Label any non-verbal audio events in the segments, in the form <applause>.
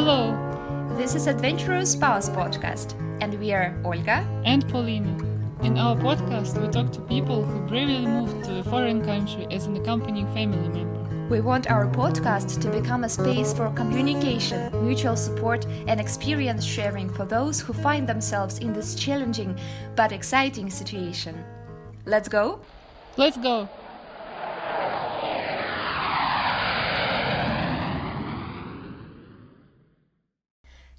Hello This is Adventurous Spouse Podcast, and we are Olga. and Paulina. In our podcast, we talk to people who bravely moved to a foreign country as an accompanying family member. We want our podcast to become a space for communication, mutual support, and experience sharing for those who find themselves in this challenging but exciting situation. Let's go! Let's go!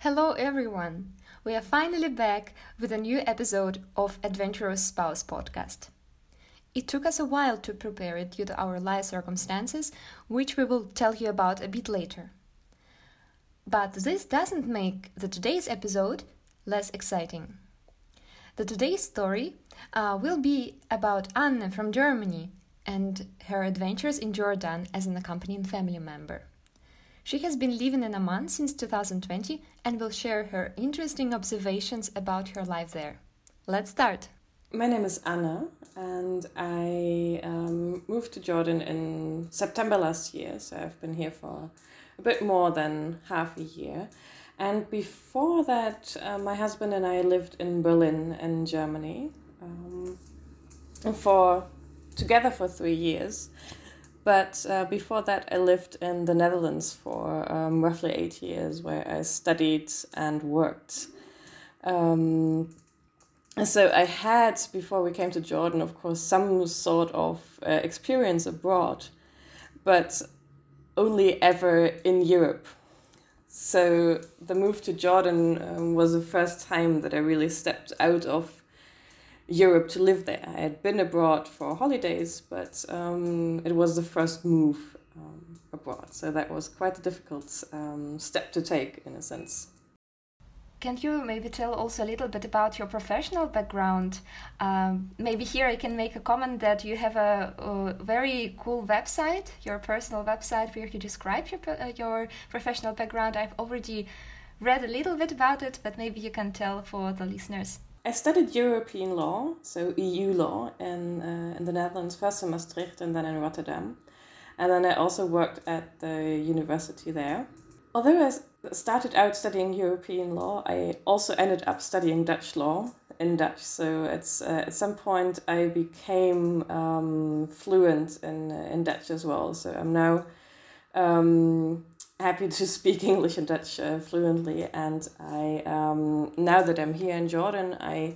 Hello, everyone! We are finally back with a new episode of Adventurous Spouse Podcast. It took us a while to prepare it due to our life circumstances, which we will tell you about a bit later. But this doesn't make the today's episode less exciting. The today's story uh, will be about Anne from Germany and her adventures in Jordan as an accompanying family member. She has been living in Amman since 2020 and will share her interesting observations about her life there. Let's start. My name is Anna, and I um, moved to Jordan in September last year. So I've been here for a bit more than half a year. And before that, uh, my husband and I lived in Berlin, in Germany, um, for together for three years. But uh, before that, I lived in the Netherlands for um, roughly eight years, where I studied and worked. Um, so I had before we came to Jordan, of course, some sort of uh, experience abroad, but only ever in Europe. So the move to Jordan um, was the first time that I really stepped out of Europe to live there. I had been abroad for holidays, but um, it was the first move um, abroad. So that was quite a difficult um, step to take, in a sense. Can you maybe tell also a little bit about your professional background? Um, maybe here I can make a comment that you have a, a very cool website, your personal website, where you describe your uh, your professional background. I've already read a little bit about it, but maybe you can tell for the listeners. I studied European law, so EU law, in, uh, in the Netherlands, first in Maastricht and then in Rotterdam. And then I also worked at the university there. Although I started out studying European law, I also ended up studying Dutch law in Dutch. So it's, uh, at some point I became um, fluent in, in Dutch as well. So I'm now um, happy to speak <laughs> English and Dutch uh, fluently. And I um, now that I'm here in Jordan, I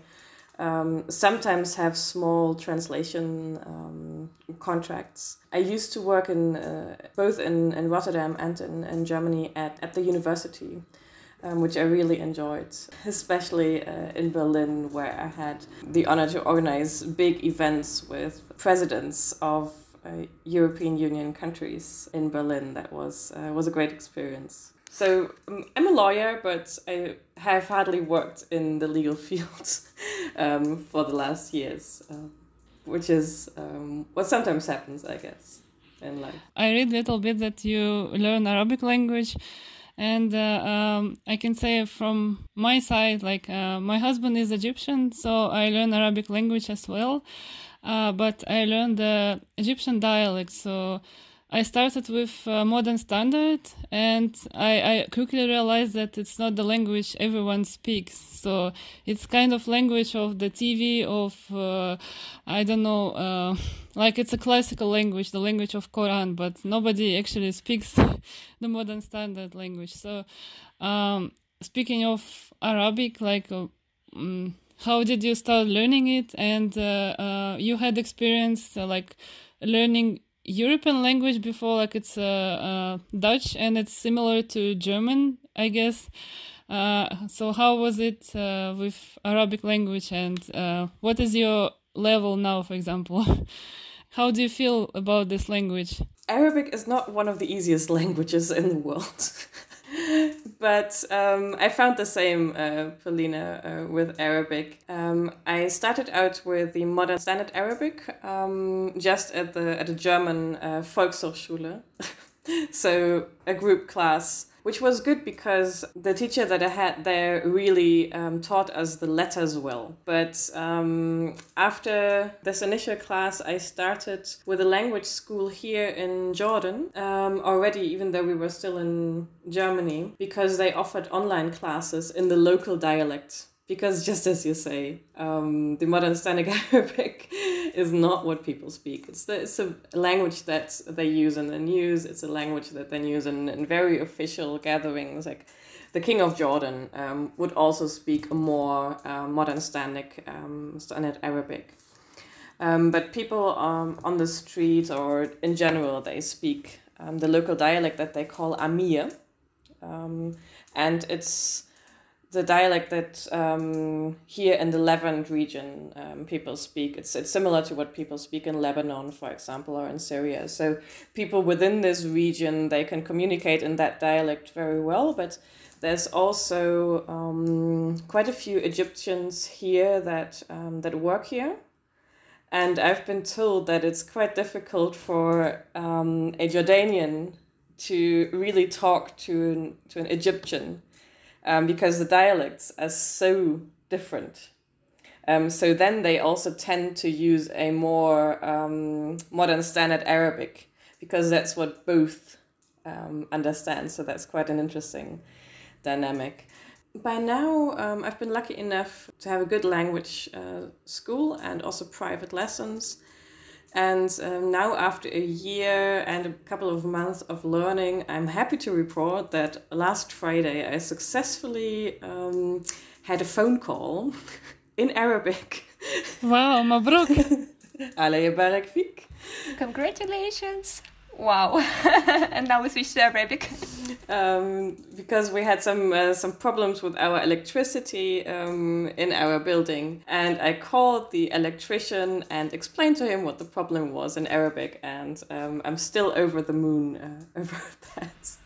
um, sometimes have small translation um, contracts. I used to work in uh, both in, in Rotterdam and in, in Germany at, at the university. Um, which I really enjoyed, especially uh, in Berlin, where I had the honor to organize big events with presidents of uh, European Union countries in Berlin. That was uh, was a great experience. So um, I'm a lawyer, but I have hardly worked in the legal <laughs> field um, for the last years, uh, which is um, what sometimes happens, I guess, in life. I read a little bit that you learn Arabic language, and uh, um, I can say from my side, like uh, my husband is Egyptian, so I learn Arabic language as well. Uh, but I learned the Egyptian dialect, so I started with uh, modern standard, and I, I quickly realized that it's not the language everyone speaks. So it's kind of language of the TV, of uh, I don't know, uh, <laughs> like it's a classical language, the language of Quran, but nobody actually speaks <laughs> the modern standard language. So um, speaking of Arabic, like. Mm, how did you start learning it? And uh, uh, you had experience uh, like learning european language before like it's uh, uh, dutch and it's similar to german i guess. Uh, so how was it with arabic language and what is your level now for example? <laughs> How do you feel about this language? Arabic is not one of the easiest <laughs> languages in the world. <laughs> <laughs> but um, I found the same, uh, uh, with Arabic. Um, I started out with the modern standard Arabic, um, just at the at the German uh, Volkshochschule. <laughs> so a group class which was good because the teacher that I had there really um, taught us the letters well. But um, after this initial class, I started with a language school here in Jordan um, already, even though we were still in Germany, because they offered online classes in the local dialect because just as you say, um, the modern standard <laughs> Arabic is not what people speak. It's, the, it's a language that they use in the news. It's a language that they use in, in very official gatherings. Like the King of Jordan um, would also speak a more uh, modern standard, um, standard Arabic. Um, but people um, on the street or in general, they speak um, the local dialect that they call Ammiya. Um, and it's the dialect that um, here in the Levant region um, people speak. It's, it's similar to what people speak in Lebanon, for example, or in Syria. So people within this region, they can communicate in that dialect very well, but there's also um, quite a few Egyptians here that, um, that work here. And I've been told that it's quite difficult for um, a Jordanian to really talk to, to an Egyptian um, because the dialects are so different. Um, so then they also tend to use a more um, modern standard Arabic because that's what both um, understand. So that's quite an interesting dynamic. By now, um, I've been lucky enough to have a good language uh, school and also private lessons. And um, now, after a year and a couple of months of learning, I'm happy to report that last Friday I successfully um, had a phone call <laughs> in Arabic. Wow, mabruk! <laughs> Allah yabarak fik. Congratulations! Wow. <laughs> and now we switch to Arabic. Um, because we had some uh, some problems with our electricity um, in our building, and I called the electrician and explained to him what the problem was in Arabic, and um, I'm still over the moon uh, <laughs> over that.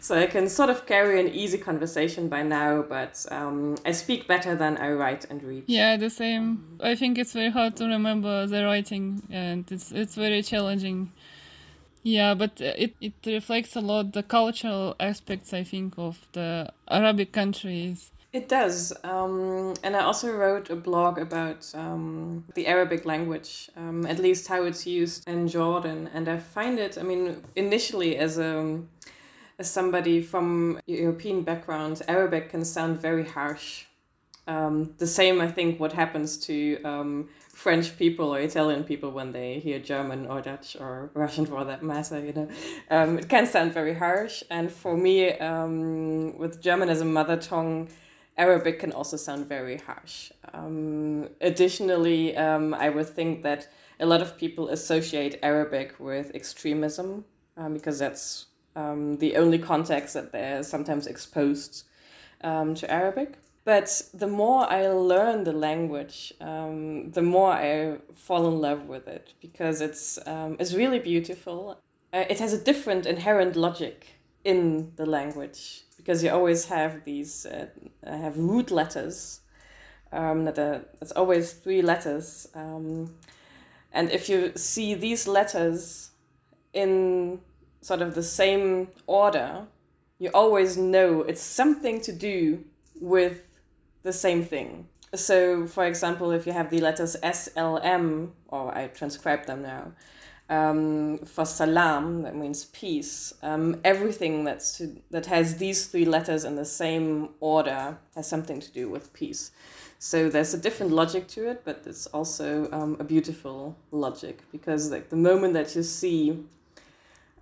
So I can sort of carry an easy conversation by now, but um, I speak better than I write and read. Yeah, the same. I think it's very hard to remember the writing, and it's it's very challenging. Yeah, but it, it reflects a lot the cultural aspects, I think, of the Arabic countries. It does. Um, and I also wrote a blog about um, the Arabic language, um, at least how it's used in Jordan. And I find it, I mean, initially as a as somebody from European background, Arabic can sound very harsh. Um, the same, I think, what happens to um, French people or Italian people when they hear German or Dutch or Russian for that matter, you know, um, it can sound very harsh. And for me, um, with German as a mother tongue, Arabic can also sound very harsh. Um, additionally, um, I would think that a lot of people associate Arabic with extremism um, because that's um, the only context that they're sometimes exposed to Arabic. But the more I learn the language, um, the more I fall in love with it because it's um, it's really beautiful. Uh, it has a different inherent logic in the language because you always have these uh, have root letters um, that are, it's always three letters, um, and if you see these letters in sort of the same order, you always know it's something to do with the same thing. So, for example, if you have the letters SLM, or I transcribe them now, um, for salam, that means peace. Um, everything that's to, that has these three letters in the same order has something to do with peace. So there's a different logic to it, but it's also um, a beautiful logic because like the moment that you see,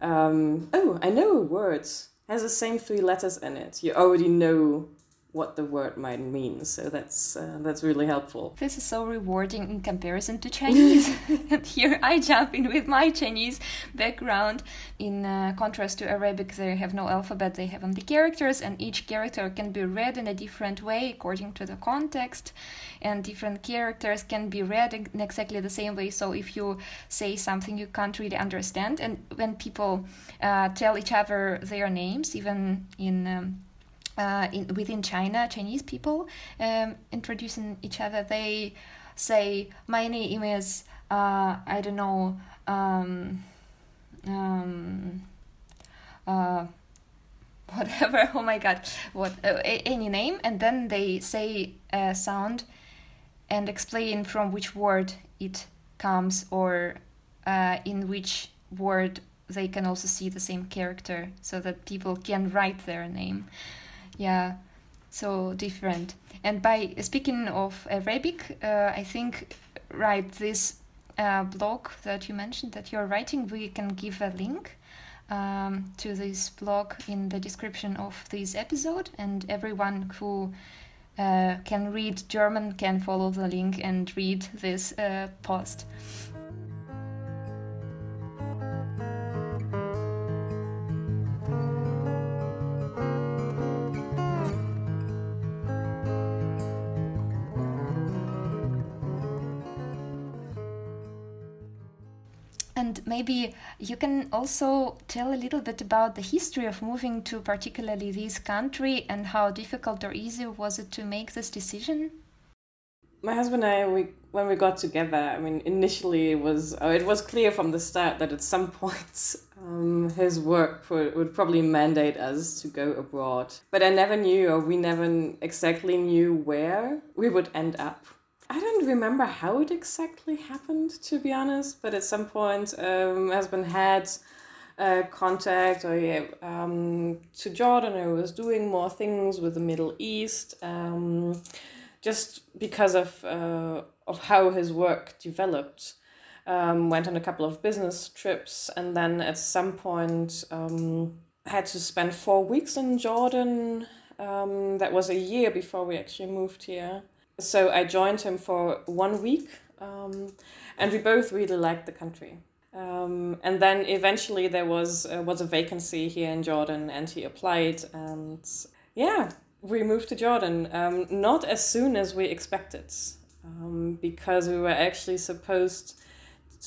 um, oh, I know a word has the same three letters in it, you already know what the word might mean. So that's uh, that's really helpful. This is so rewarding in comparison to Chinese. <laughs> and here I jump in with my Chinese background. In uh, contrast to Arabic, they have no alphabet; they have only characters, and each character can be read in a different way according to the context. And different characters can be read in exactly the same way. So if you say something you can't really understand, and when people uh, tell each other their names, even in um, uh, in, within China, Chinese people um, introducing each other, they say, My name is, uh, I don't know, um, um, uh, <laughs> whatever. Oh my god, what uh, any name, and then they say a sound and explain from which word it comes or uh, in which word they can also see the same character so that people can write their name. Yeah, so different. And by speaking of Arabic, uh, I think right this uh, blog that you mentioned that you're writing, we can give a link um, to this blog in the description of this episode, and everyone who uh, can read German can follow the link and read this uh, post. Maybe you can also tell a little bit about the history of moving to particularly this country and how difficult or easy was it to make this decision? My husband and I, we when we got together, I mean, initially it was oh, it was clear from the start that at some <laughs> point um, his work would probably mandate us to go abroad. But I never knew, or we never exactly knew where we would end up I don't remember how it exactly happened, to be honest, but at some point, um, husband had uh, contact or um, to Jordan. I was doing more things with the Middle East, um, just because of uh, of how his work developed. Um, went on a couple of business trips, and then at some point um, had to spend four weeks in Jordan. Um, that was a year before we actually moved here so I joined him for one week, um, and we both really liked the country. Um, and then eventually there was uh, was a vacancy here in Jordan, and he applied, and yeah, we moved to Jordan. Um, not as soon as we expected, um, because we were actually supposed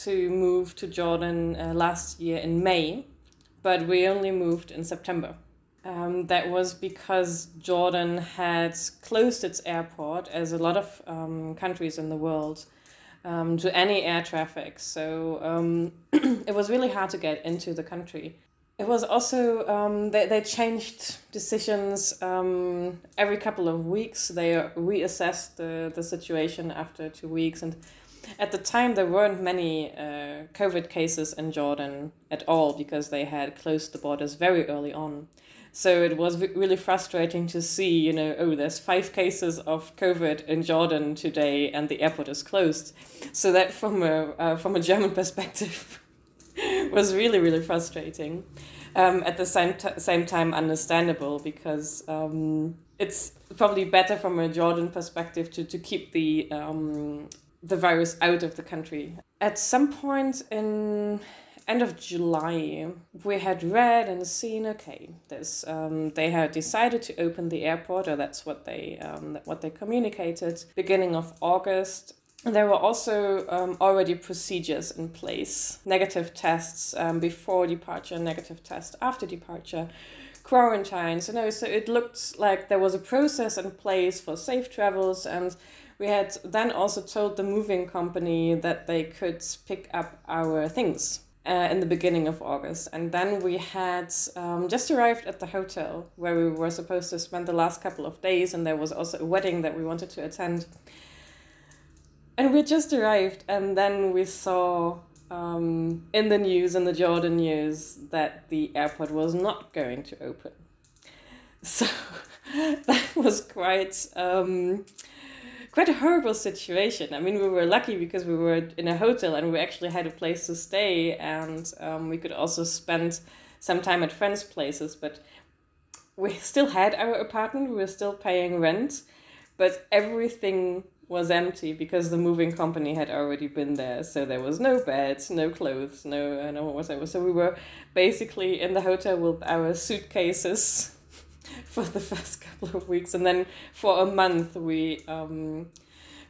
to move to Jordan uh, last year in May, but we only moved in September. Um, that was because Jordan had closed its airport, as a lot of um, countries in the world, um, to any air traffic. So um, <clears throat> it was really hard to get into the country. It was also, um, they, they changed decisions um, every couple of weeks. They reassessed the, the situation after two weeks. And at the time, there weren't many uh, COVID cases in Jordan at all because they had closed the borders very early on. So it was really frustrating to see, you know, oh, there's five cases of COVID in Jordan today, and the airport is closed. So that, from a uh, from a German <laughs> perspective, <laughs> was really really frustrating. Um, at the same same time, understandable because um, it's probably better from a Jordan perspective to to keep the um, the virus out of the country. At some point in end of July, we had read and seen. Okay, this um, they had decided to open the airport, or that's what they um, what they communicated. Beginning of August, there were also um, already procedures in place: negative tests um, before departure, negative test after departure, quarantines. You know, so it looked like there was a process in place for safe travels and we had then also told the moving company that they could pick up our things uh, in the beginning of August. And then we had um, just arrived at the hotel where we were supposed to spend the last couple of days, and there was also a wedding that we wanted to attend. And we just arrived, and then we saw um, in the news, in the Jordan news, that the airport was not going to open. <laughs> So <laughs> that was quite. Um, quite a horrible situation. I mean, we were lucky because we were in a hotel and we actually had a place to stay, and um, we could also spend some time at friends' places. But we still had our apartment, we were still paying rent, but everything was empty because the moving company had already been there. So there was no beds, no clothes, no, uh, was whatever. So we were basically in the hotel with our suitcases <laughs> for the first couple of weeks, and then for a month we um,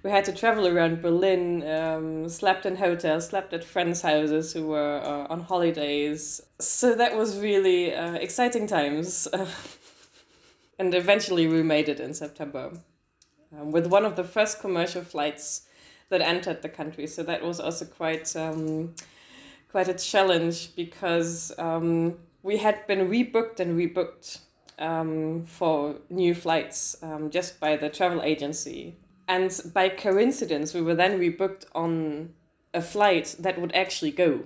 we had to travel around Berlin, um, slept in hotels, slept at friends' houses who were uh, on holidays. So that was really uh, exciting times. <laughs> and eventually we made it in September um, with one of the first commercial flights that entered the country. So that was also quite um, quite a challenge because um, we had been rebooked and rebooked um, for new flights um, just by the travel agency. And by coincidence, we were then rebooked on a flight that would actually go.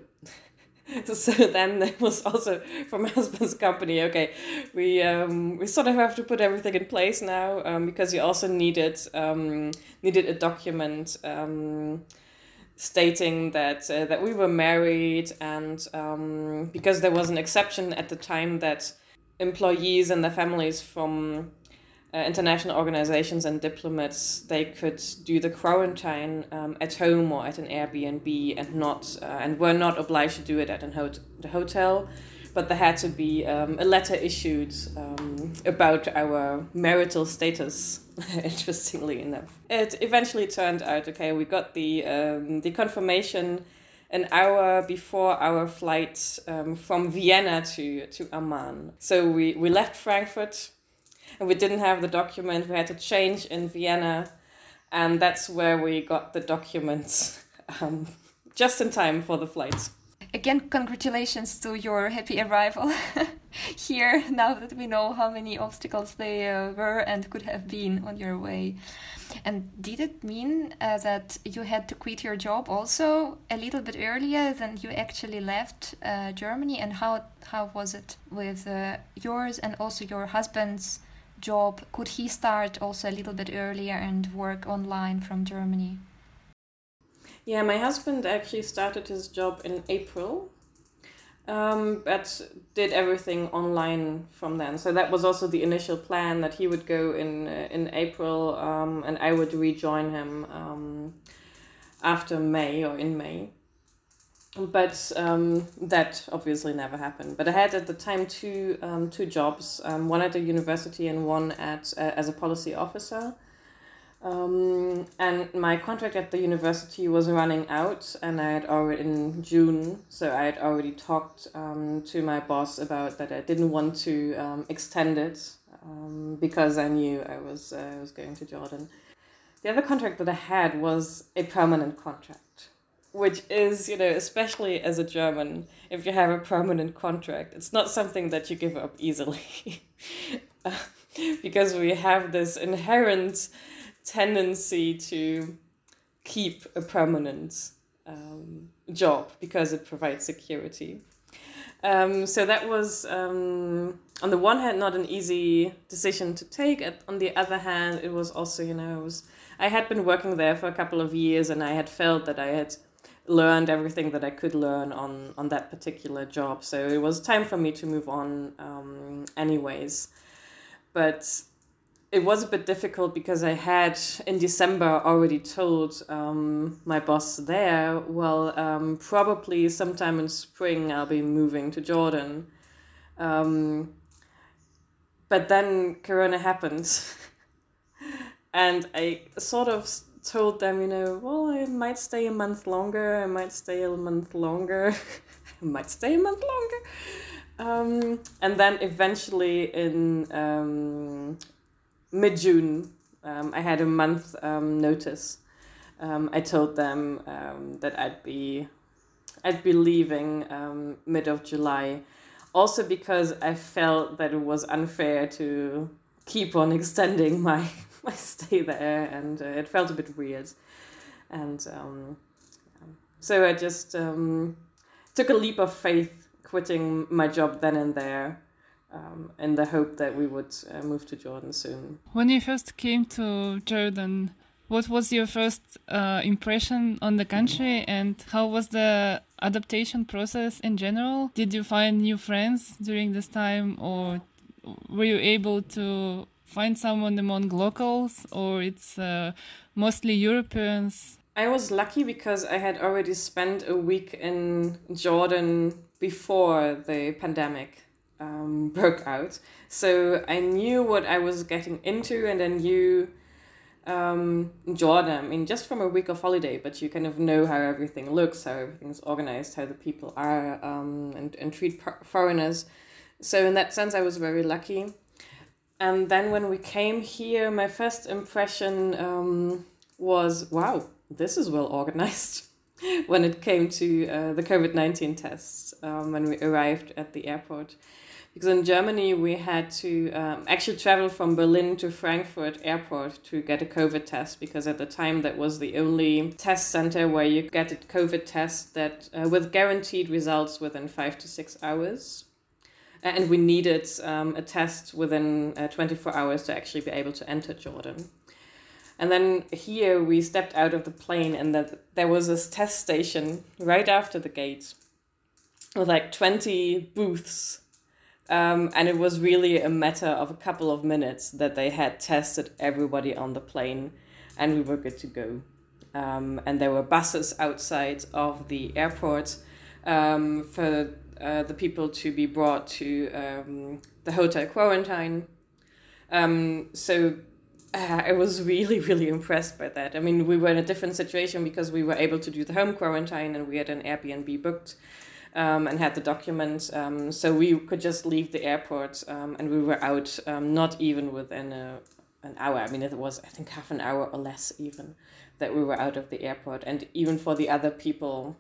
<laughs> so then there was also from my <laughs> husband's company okay we um, we sort of have to put everything in place now um, because you also needed um, needed a document um, stating that uh, that we were married and um, because there was an exception at the time that employees and their families from uh, international organizations and diplomats they could do the quarantine um, at home or at an Airbnb and not uh, and were not obliged to do it at an hot- the hotel but there had to be um, a letter issued um, about our marital status. <laughs> interestingly enough, it eventually turned out okay. We got the um, the confirmation an hour before our flight um, from Vienna to to Amman. So we we left Frankfurt, and we didn't have the document. We had to change in Vienna, and that's where we got the documents <laughs> um, just in time for the flight again, congratulations to your happy arrival <laughs> <laughs> here now that we know how many obstacles they uh, were and could have been on your way. And did it mean uh, that you had to quit your job also a little bit earlier than you actually left uh, Germany? And how how was it with uh, yours and also your husband's job? Could he start also a little bit earlier and work online from Germany? Yeah, my husband actually started his job in April, um, but did everything online from then. So that was also the initial plan that he would go in uh, in April, um, and I would rejoin him um, after May or in May. But um, that obviously never happened. But I had at the time two um, two jobs, um, one at the university and one at uh, as a policy officer. Um, and my contract at the university was running out, and I had already in June, so I had already talked um, to my boss about that I didn't want to um, extend it um, because I knew I was uh, I was going to Jordan. The other contract that I had was a permanent contract, which is you know especially as a German, if you have a permanent contract, it's not something that you give up easily, <laughs> because we have this inherent tendency to keep a permanent um, job because it provides security. Um, so that was, um, on the one hand, not an easy decision to take. On the other hand, it was also, you know, was, I had been working there for a couple of years and I had felt that I had learned everything that I could learn on, on that particular job. So it was time for me to move on, um, anyways. But it was a bit difficult because I had in December already told um, my boss there, well, um, probably sometime in spring I'll be moving to Jordan. Um, but then Corona happened. <laughs> and I sort of told them, you know, well, I might stay a month longer, I might stay a month longer, <laughs> I might stay a month longer. Um, and then eventually in um, mid June, um, I had a month um, notice. Um, I told them um, that I'd be, I'd be leaving um, mid of July, also because I felt that it was unfair to keep on <laughs> extending my <laughs> my stay there, and uh, it felt a bit weird, and um, so I just um, took a leap of faith, quitting my job then and there um, in the hope that we would uh, move to Jordan soon. When you first came to Jordan, what was your first uh, impression on the country and how was the adaptation process in general? Did you find new friends during this time or were you able to find someone among locals or it's uh, mostly Europeans? I was lucky because I had already spent a week in Jordan before the pandemic um, <laughs> broke out. So I knew what I was getting into, and I knew um, Jordan. I mean, just from a week of holiday, but you kind of know how everything looks, how everything's organized, how the people are, um, and, and treat foreigners. So, in that sense, I was very lucky. And then when we came here, my first impression um, was wow, this is well organized. <laughs> when it came to uh, the COVID 19 tests um, when we arrived at the airport. Because in Germany, we had to um, actually travel from Berlin to Frankfurt airport to get a COVID test, because at the time that was the only test center where you get a COVID test that uh, with guaranteed results within five to six hours. And we needed um, a test within uh, 24 hours to actually be able to enter Jordan. And then here we stepped out of the plane, and that there was this test station right after the gate with like 20 booths. Um, and it was really a matter of a couple of minutes that they had tested everybody on the plane, and we were good to go. Um, and there were buses outside of the airport um, for uh, the people to be brought to um, the hotel quarantine. Um, so uh, I was really, really impressed by that. I mean, we were in a different situation because we were able to do the home quarantine and we had an Airbnb booked um, and had the documents. Um, so we could just leave the airport um, and we were out um, not even within a, an hour. I mean, it was, I think, half an hour or less even that we were out of the airport. And even for the other people,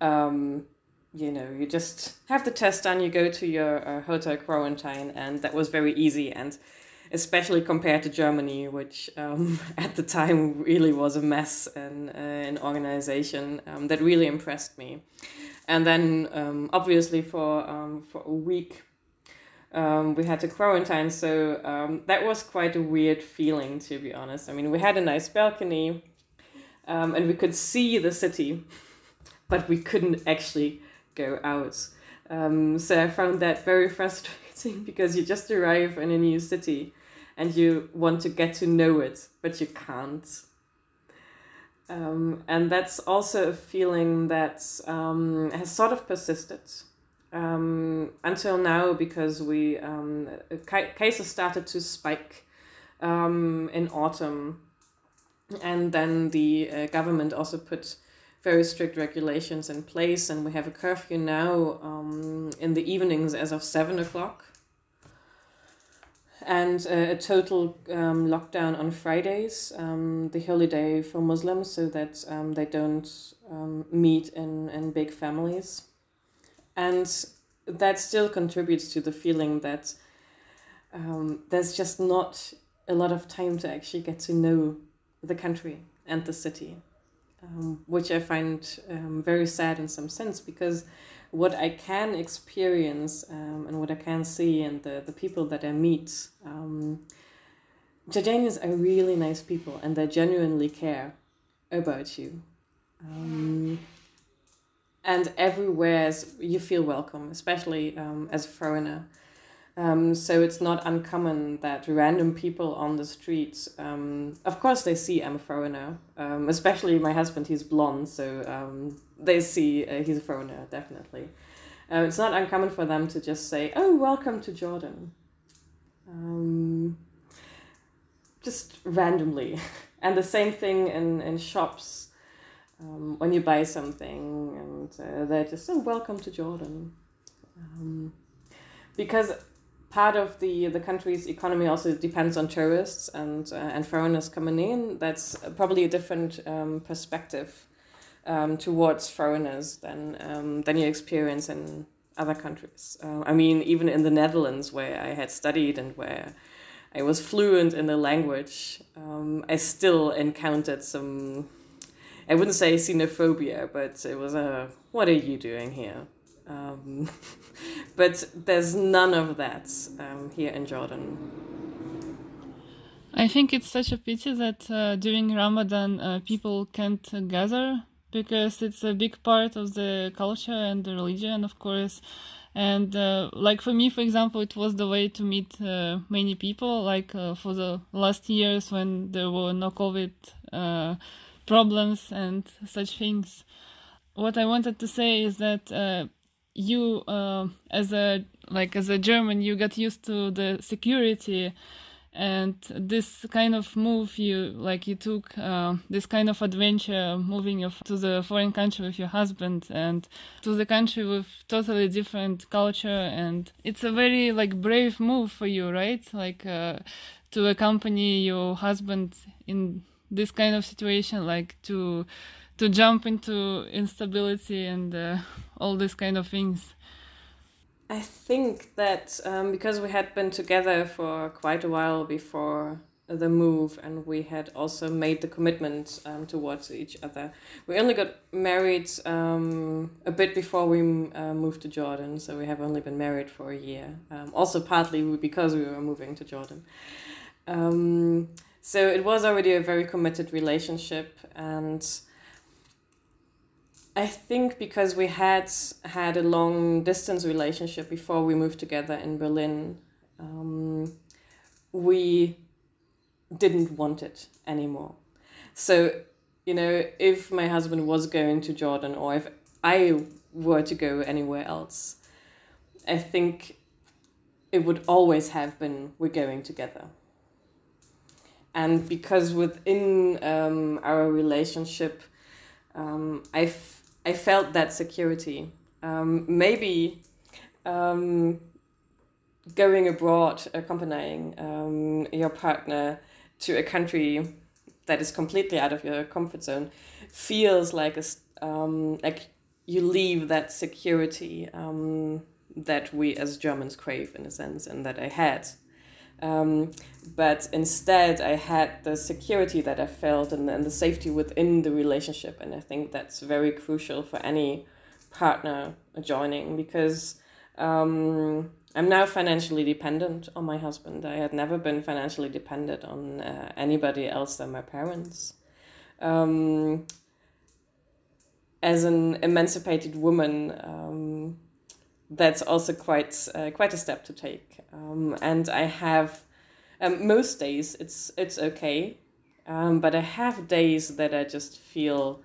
um, you know, you just have the test done, you go to your uh, hotel quarantine, and that was very easy. And especially compared to Germany, which um, <laughs> at the time really was a mess and uh, an organization um, that really impressed me. And then um, obviously for um, for a week um, we had to quarantine, so um, that was quite a weird feeling to be honest. I mean, we had a nice balcony, and we could see the city, <laughs> but we couldn't actually go out. so I found that very <laughs> frustrating because you just arrive in a new city and you want to get to know it, but you can't. Um, and that's also a feeling that um, has sort of persisted um, until now because we um, cases started to spike um, in autumn, and then the uh, government also put very strict regulations in place, and we have a curfew now um, in the evenings as of seven o'clock and uh, a total um, lockdown on Fridays, um, the holy day for Muslims, so that um, they don't um, meet in, in big families. And that still contributes to the feeling that um, there's just not a lot of time to actually get to know the country and the city, um, which I find very sad in some sense because what I can experience um, and what I can see and the, the people that I meet, um, Jordanians are really nice people and they genuinely care about you. Um, and everywhere you feel welcome, especially um, as a foreigner. Um, so it's not uncommon that random people on the streets, um, of course, they see I'm a foreigner. Um, especially my husband, he's blonde, so um, they see uh, he's a foreigner, definitely. Uh, it's not uncommon for them to just say, "Oh, welcome to Jordan," um, just randomly, <laughs> and the same thing in in shops. Um, when you buy something, and uh, they're just, "Oh, welcome to Jordan," because part of the the country's economy also depends on tourists and uh, and foreigners coming in. That's probably a different um, perspective um, towards foreigners than um, than you experience in other countries. Uh, I mean, even in the Netherlands, where I had studied and where I was fluent in the language, um, I still encountered some. I wouldn't say xenophobia, but it was a "What are you doing here?" Um, <laughs> but there's none of that um, here in Jordan. I think it's such a pity that uh, during Ramadan uh, people can't gather because it's a big part of the culture and the religion, of course. And uh, like for me, for example, it was the way to meet uh, many people. Like uh, for the last years when there were no COVID uh, problems and such things. What I wanted to say is that you uh, as a like as a German you got used to the security and this kind of move you like you took uh, this kind of adventure moving your, to the foreign country with your husband and to the country with totally different culture and it's a very like brave move for you right? Like uh, to accompany your husband in this kind of situation like to to jump into instability and uh, all these kind of things? I think that um, because we had been together for quite a while before the move and we had also made the commitment um, towards each other. We only got married um, a bit before we uh, moved to Jordan, so we have only been married for a year. Um, also, partly because we were moving to Jordan. Um, so it was already a very committed relationship and I think because we had had a long distance relationship before we moved together in Berlin, um, we didn't want it anymore. So, you know, if my husband was going to Jordan or if I were to go anywhere else, I think it would always have been we're going together. And because within um, our relationship, um, I, I felt that security. Um, maybe um, going abroad, accompanying um, your partner to a country that is completely out of your comfort zone feels like a um, like you leave that security um, that we as Germans crave in a sense and that I had. Um, but instead, I had the security that I felt and, and the safety within the relationship. And I think that's very crucial for any partner joining because um, I'm now financially dependent on my husband. I had never been financially dependent on uh, anybody else than my parents. Um, as an emancipated woman, um, that's also quite uh, quite a step to take. Um, and I have um, most days it's it's okay, um, but I have days that I just feel,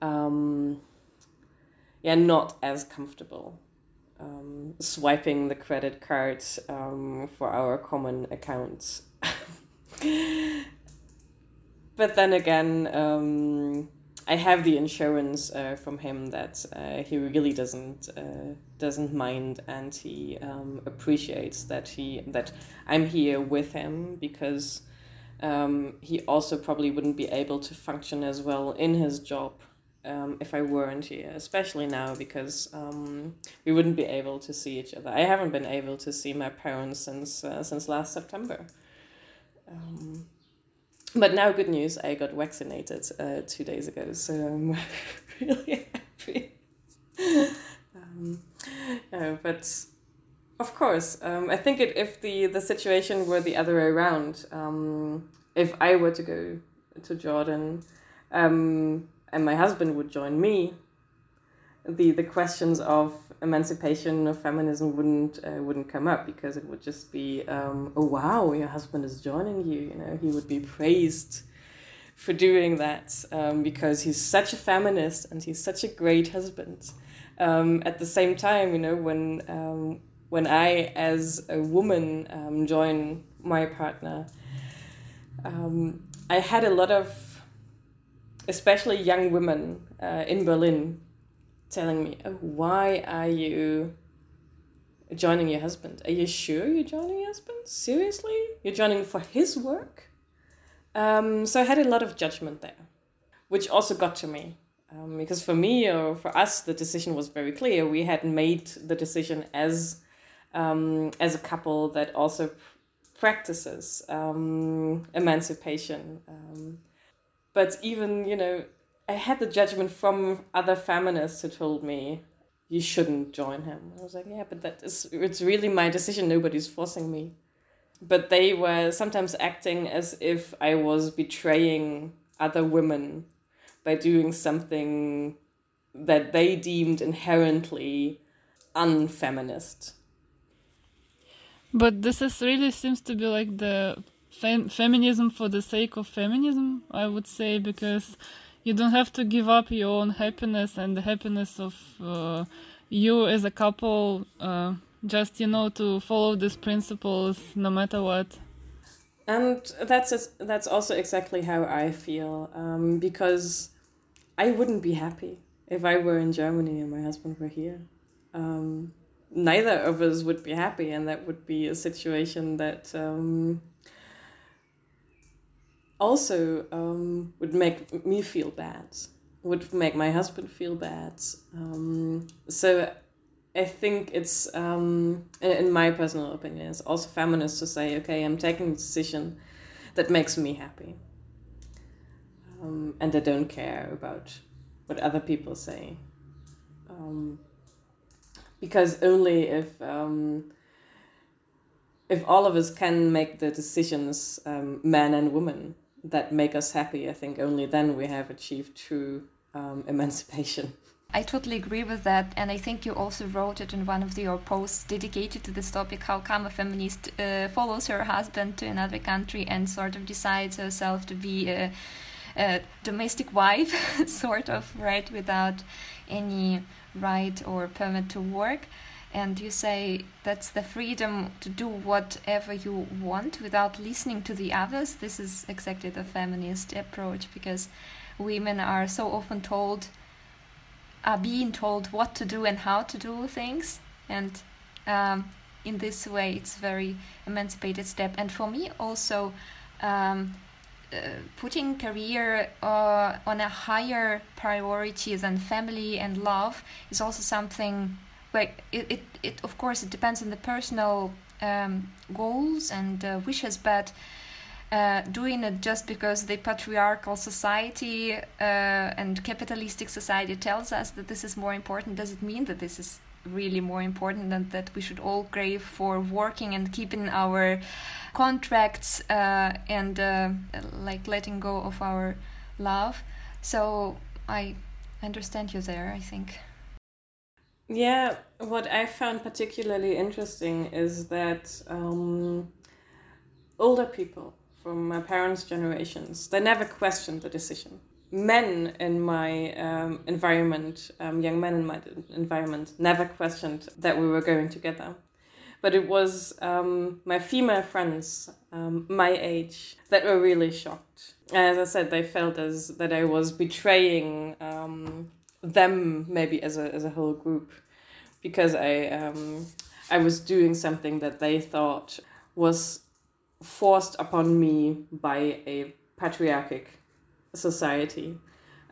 um, yeah, not as comfortable um, swiping the credit card um, for our common accounts. <laughs> but then again, um, I have the insurance uh, from him that uh, he really doesn't uh, doesn't mind, and he um, appreciates that he that I'm here with him because um, he also probably wouldn't be able to function as well in his job um, if I weren't here, especially now because um, we wouldn't be able to see each other. I haven't been able to see my parents since uh, since last September. Um, but now, good news! I got vaccinated uh, two days ago, so I'm <laughs> really happy. um, no, but of course, um, I think it, if the the situation were the other way around, um, if I were to go to Jordan. Um, and my husband would join me, the the questions of emancipation of feminism wouldn't uh, wouldn't come up because it would just be um, oh wow your husband is joining you you know he would be praised for doing that um, because he's such a feminist and he's such a great husband. Um, at the same time you know when um, when I as a woman um, join my partner um, I had a lot of especially young women uh, in Berlin telling me, oh, why are you joining your husband? Are you sure you're joining your husband? Seriously? You're joining for his work? Um, so I had a lot of judgment there, which also got to me. Um, because for me or for us, the decision was very clear. We had made the decision as um, as a couple that also practices um, emancipation. Um, but even you know i had the judgment from other feminists who told me you shouldn't join him. I was like yeah but that is it's really my decision. Nobody's forcing me. But they were sometimes acting as if i was betraying other women by doing something that they deemed inherently unfeminist. But this is really seems to be like the fem- feminism for the sake of feminism, I would say, because you don't have to give up your own happiness and the happiness of uh, you as a couple, uh, just you know, to follow these principles no matter what. And that's that's also exactly how I feel, um, because I wouldn't be happy if I were in Germany and my husband were here. Um, neither of us would be happy, and that would be a situation that um, also um, would make me feel bad would make my husband feel bad. Um, so I think it's, um, in my personal opinion, it's also feminist to say, okay, I'm taking a decision that makes me happy. Um, and I don't care about what other people say. Um, because only if um, if all of us can make the decisions, um, men and women, that make us happy, I think only then we have achieved true um, <laughs> emancipation. I totally agree with that, and I think you also wrote it in one of your posts dedicated to this topic. How come a feminist uh, follows her husband to another country and sort of decides herself to be a, a domestic wife, <laughs> sort of, right, without any right or permit to work? And you say that's the freedom to do whatever you want without listening to the others. This is exactly the feminist approach because women are so often told are being told what to do and how to do things. And um, in this way it's very emancipated step. And for me also um, uh, putting career uh, on a higher priority than family and love is also something like it, it, it of course it depends on the personal um, goals and uh, wishes but uh, doing it just because the patriarchal society uh, and capitalistic society tells us that this is more important does it mean that this is really more important than that we should all crave for working and keeping our contracts uh, and uh, like letting go of our love. So i understand you there i think yeah, what I found particularly interesting is that um, older people from my parents' generations, they never questioned the decision. Men in my um, environment, um, young men in my environment, never questioned that we were going together. But it was um, my female friends, um, my age, that were really shocked. As I said, they felt as that I was betraying um, them maybe as a as a whole group because I um I was doing something that they thought was forced upon me by a patriarchic society.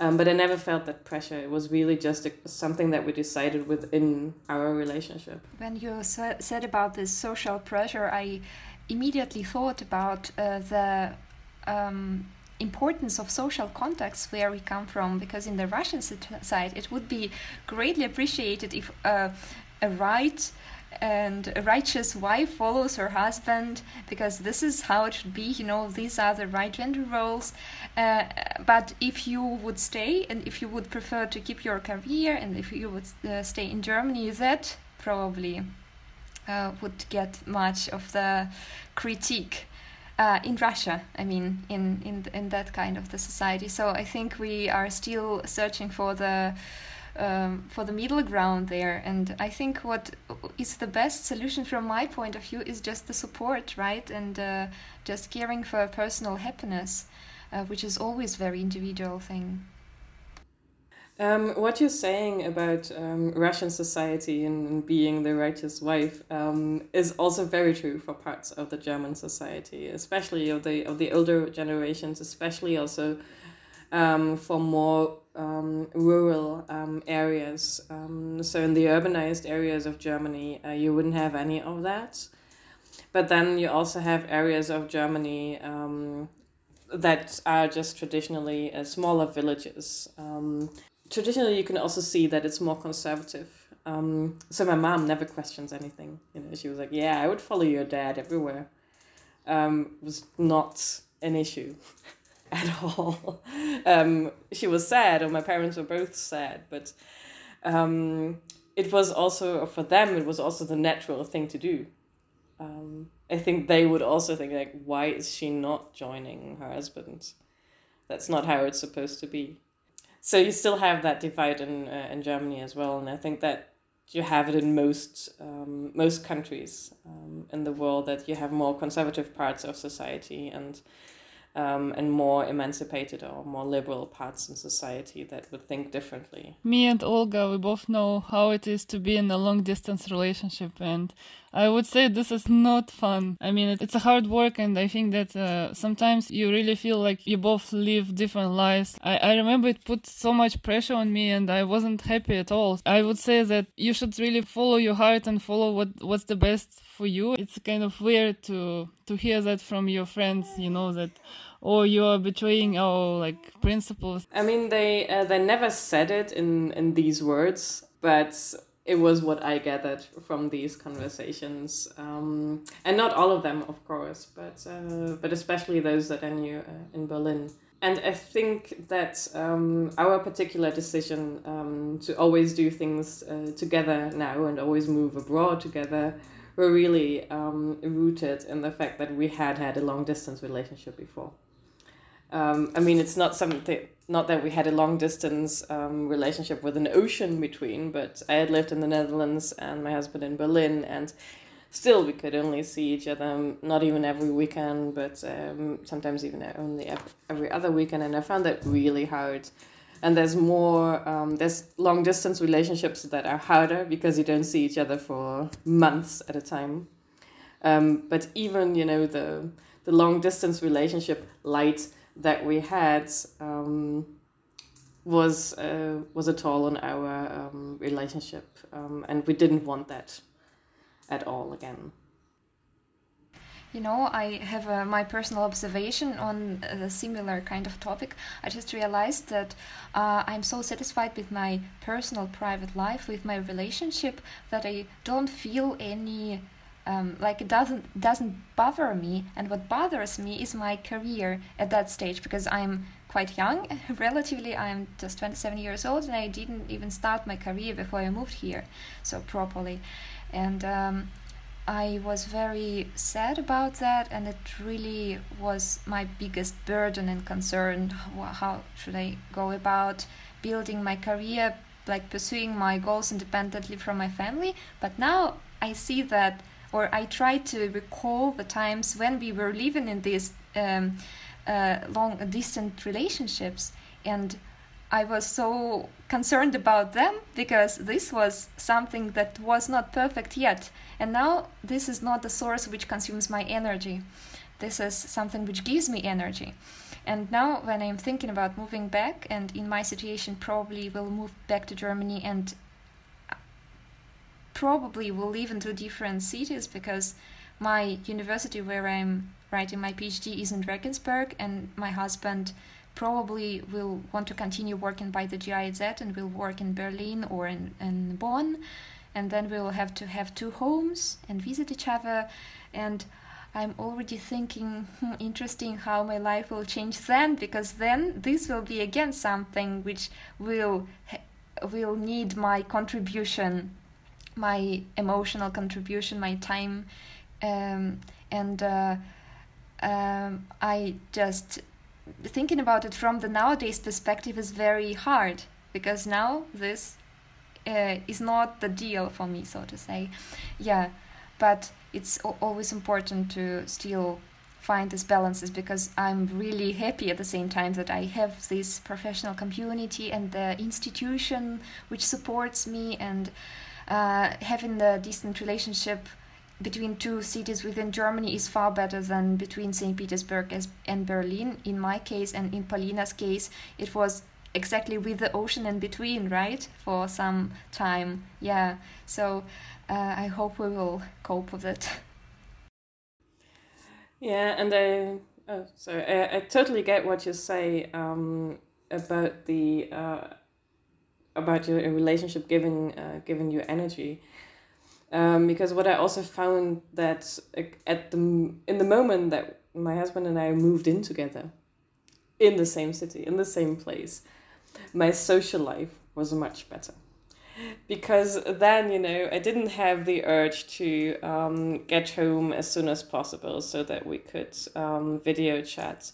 Um, but I never felt that pressure. It was really just a, something that we decided within our relationship. When you said about this social pressure, I immediately thought about uh, the um, importance of social contexts where we come from because in the russian side it would be greatly appreciated if uh, a right and a righteous wife follows her husband because this is how it should be you know these are the right gender roles. Uh, but if you would stay and if you would prefer to keep your career and if you would uh, stay in germany that probably uh, would get much of the critique uh, in Russia. I mean, in in in that kind of the society. So I think we are still searching for the. Um, for the middle ground there and i think what is the best solution from my point of view is just the support right and uh, just caring for personal happiness uh, which is always very individual thing um, what you're saying about um, Russian society and being the righteous wife um, is also very true for parts of the German society, especially of the of the older generations, especially also um, for more um, rural um, areas. so in the urbanized areas of Germany, uh, you wouldn't have any of that. But then you also have areas of Germany that are just traditionally uh, smaller villages. Traditionally you can also see that it's more conservative. Um, so my mom never questions anything. You know, she was like, "Yeah, I would follow your dad everywhere." Um, was not an issue <laughs> at all. um, she was sad, or my parents were both sad, but um, it was also for them. It was also the natural thing to do. Um, I think they would also think like, "Why is she not joining her husband?" That's not how it's supposed to be so you still have that divide in uh, in Germany as well, and I think that you have it in most um, most countries um, in the world that you have more conservative parts of society and um, and more emancipated or more liberal parts in society that would think differently. Me and Olga, we both know how it is to be in a long distance relationship, and I would say this is not fun. I mean, it's a hard work, and I think that uh, sometimes you really feel like you both live different lives. I, I remember it put so much pressure on me, and I wasn't happy at all. I would say that you should really follow your heart and follow what what's the best for you. It's kind of weird to to hear that from your friends. You know that or you are betraying our like principles. I mean, they uh, they never said it in in these words, but it was what I gathered from these conversations, um, and not all of them, of course, but uh, but especially those that I knew uh, in Berlin. And I think that um, our particular decision um, to always do things uh, together now and always move abroad together were really um, rooted in the fact that we had had a long distance relationship before. Um, I mean, it's not something, not that we had a long distance um, relationship with an ocean between, but I had lived in the Netherlands and my husband in Berlin, and still we could only see each other, not even every weekend, but um, sometimes even only every other weekend, and I found that really hard. And there's more, um, there's long distance relationships that are harder because you don't see each other for months at a time. Um, but even, you know, the, the long distance relationship light that we had um, was uh, was a toll on our um, relationship, um, and we didn't want that at all again. You know, I have uh, my personal observation on a similar kind of topic. I just realized that uh, I'm so satisfied with my personal private life, with my relationship, that I don't feel any um, like it doesn't doesn't bother me. And what bothers me is my career at that stage because i'm quite young <laughs> relatively. I'm just 27 years old and i didn't even start my career before i moved here so properly. And um, i was very sad about that and it really was my biggest burden and concern. How should i go about building my career like pursuing my goals independently from my family? But now i see that or I try to recall the times when we were living in these um, uh, long distant relationships and I was so concerned about them because this was something that was not perfect yet. And now this is not the source which consumes my energy. This is something which gives me energy. And now, when I'm thinking about moving back, and in my situation, probably will move back to Germany and probably will live in two different cities because my university where I'm writing my PhD is in Regensburg, and my husband probably will want to continue working by the GIZ and will work in Berlin or in, in Bonn, and then we'll have to have two homes and visit each other. And I'm already thinking, hmm, interesting how my life will change then, because then this will be again something which will will need my contribution my emotional contribution, my time, um, and uh, um, I just thinking about it from the nowadays perspective is very hard because now this uh, is not the deal for me, so to say. Yeah, but it's always important to still find these balances because I'm really happy at the same time that I have this professional community and the institution which supports me and uh, having the decent relationship between two cities within Germany is far better than between St. Petersburg and Berlin. In my case, and in Paulina's case, it was exactly with the ocean in between, right? For some time. Yeah. So uh, I hope we will cope with it. <laughs> Yeah, and I, oh, sorry, I, I totally get what you say um, about the. Uh, about your relationship giving uh, giving you energy. Um, because what I also found that at the in the moment that my husband and I moved in together in the same city in the same place my social life was much better. Because then you know I didn't have the urge to um, get home as soon as possible so that we could um, video chat.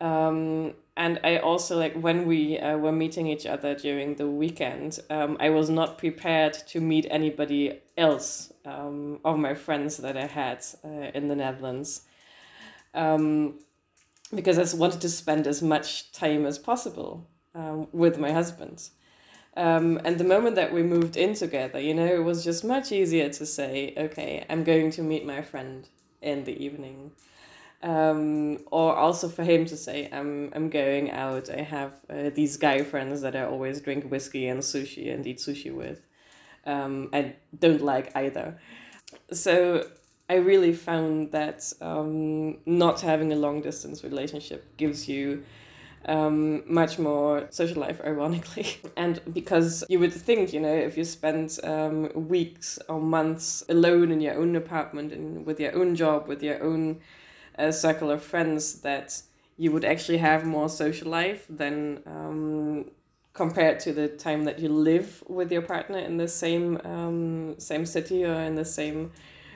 Um, and I also like when we uh, were meeting each other during the weekend, um, I was not prepared to meet anybody else um, of my friends that I had uh, in the Netherlands, um, because I wanted to spend as much time as possible um, with my husband. Um, and the moment that we moved in together, you know, it was just much easier to say, okay, I'm going to meet my friend in the evening. Um, or also for him to say, I'm, I'm going out. I have uh, these guy friends that I always drink whiskey and sushi and eat sushi with. Um, I don't like either. So I really found that um, not having a long distance relationship gives you um, much more social life, <laughs> ironically. And because you would think, you know, if you spend um, weeks or months alone in your own apartment and with your own job, with your own uh, circle of friends, that you would actually have more social life than um, compared to the time that you live with your partner in the same um, same city or in the same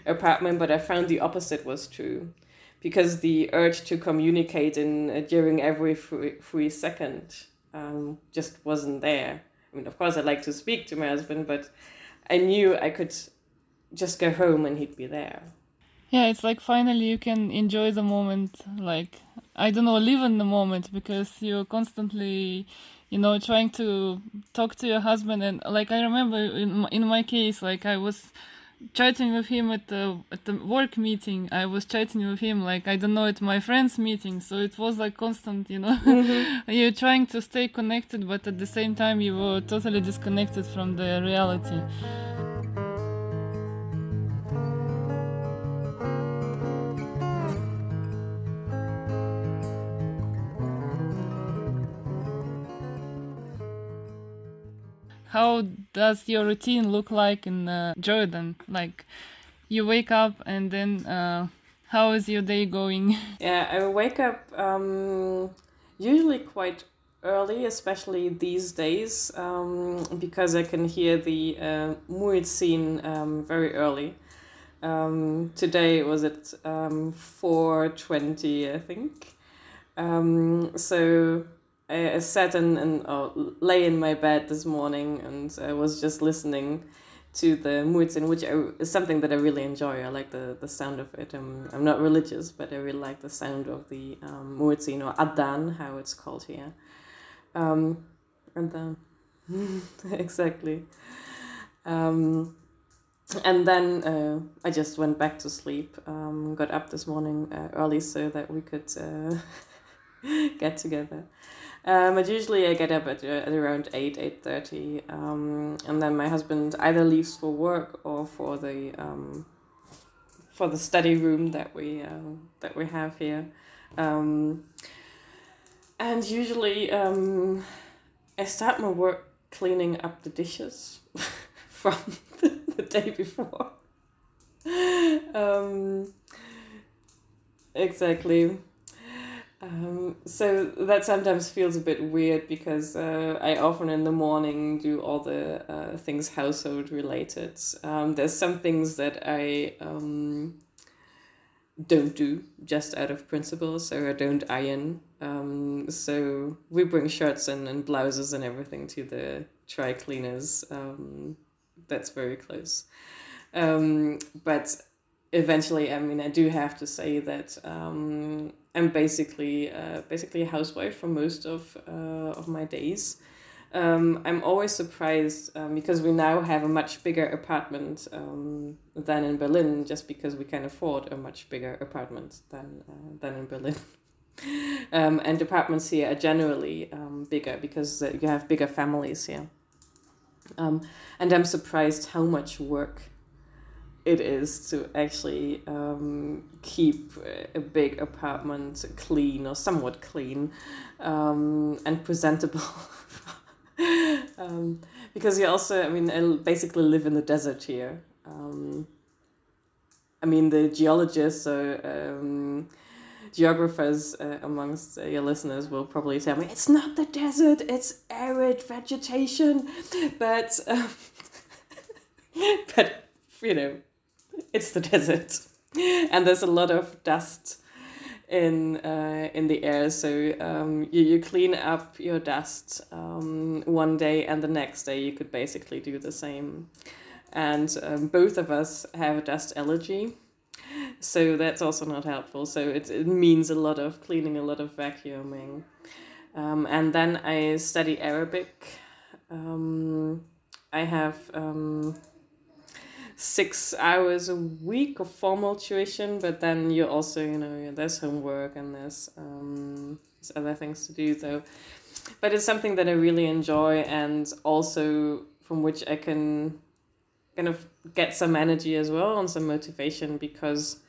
apartment. But I found the opposite was true because the urge to communicate in uh, during every free, free second um, just wasn't there. I mean, of course, I like to speak to my husband, but I knew I could just go home and he'd be there. Yeah, it's like finally you can enjoy the moment. Like I don't know, live in the moment because you're constantly, you know, trying to talk to your husband. And like I remember in in my case, like I was chatting with him at the at the work meeting. I was chatting with him like I don't know at my friends meeting. So it was like constant, you know. Mm-hmm. <laughs> You're trying to stay connected, but at the same time you were totally disconnected from the reality. How does your routine look like in uh, Jordan? Like, you wake up and then uh, how is your day going? <laughs> Yeah, I wake up um, usually quite early, especially these days, um, because I can hear the uh, muezzin um, very early. Um, today was at um, four twenty, I think. Um, so I, I sat and, and uh, lay in my bed this morning and I was just listening to the muezzin, which I, is something that I really enjoy. I like the, the sound of it. I'm, I'm not religious, but I really like the sound of the um, muezzin or adan, how it's called here. Um, and then, <laughs> exactly. Um, and then uh, I just went back to sleep. Um, got up this morning uh, early so that we could uh, <laughs> get together. Um, but usually I get up at, uh, at around 8, 8.30 um, and then my husband either leaves for work or for the um, for the study room that we uh, that we have here. Um, and usually um, I start my work cleaning up the dishes <laughs> from the day before. <laughs> um, exactly. Um, so that sometimes feels a bit weird because uh, I often in the morning do all the uh, things household related. Um, there's some things that I um, don't do just out of principle, so I don't iron. Um, so we bring shirts and, and blouses and everything to the dry cleaners. Um, that's very close. Um, but eventually, I mean, I do have to say that um, I'm basically uh, basically a housewife for most of uh, of my days. Um, I'm always surprised um, because we now have a much bigger apartment um, than in Berlin, just because we can afford a much bigger apartment than uh, than in Berlin. <laughs> Um, and apartments here are generally um, bigger because uh, you have bigger families here. Um, and I'm surprised how much work it is to actually um, keep a big apartment clean or somewhat clean um, and presentable. <laughs> um, because you also, I mean, I basically live in the desert here. Um, I mean, the geologists or um, geographers uh, amongst uh, your listeners will probably tell me it's not the desert, it's arid vegetation. But, um, <laughs> but you know, <laughs> it's the desert, and there's a lot of dust in uh, in the air. So um, you you clean up your dust um, one day, and the next day you could basically do the same. And um, both of us have a dust allergy, so that's also not helpful. So it it means a lot of cleaning, a lot of vacuuming. Um, and then I study Arabic Um, I have um, six hours a week of formal tuition, but then you also, you know, there's homework and there's, um, there's other things to do. So, but it's something that I really enjoy, and also from which I can kind of get some energy as well and some motivation because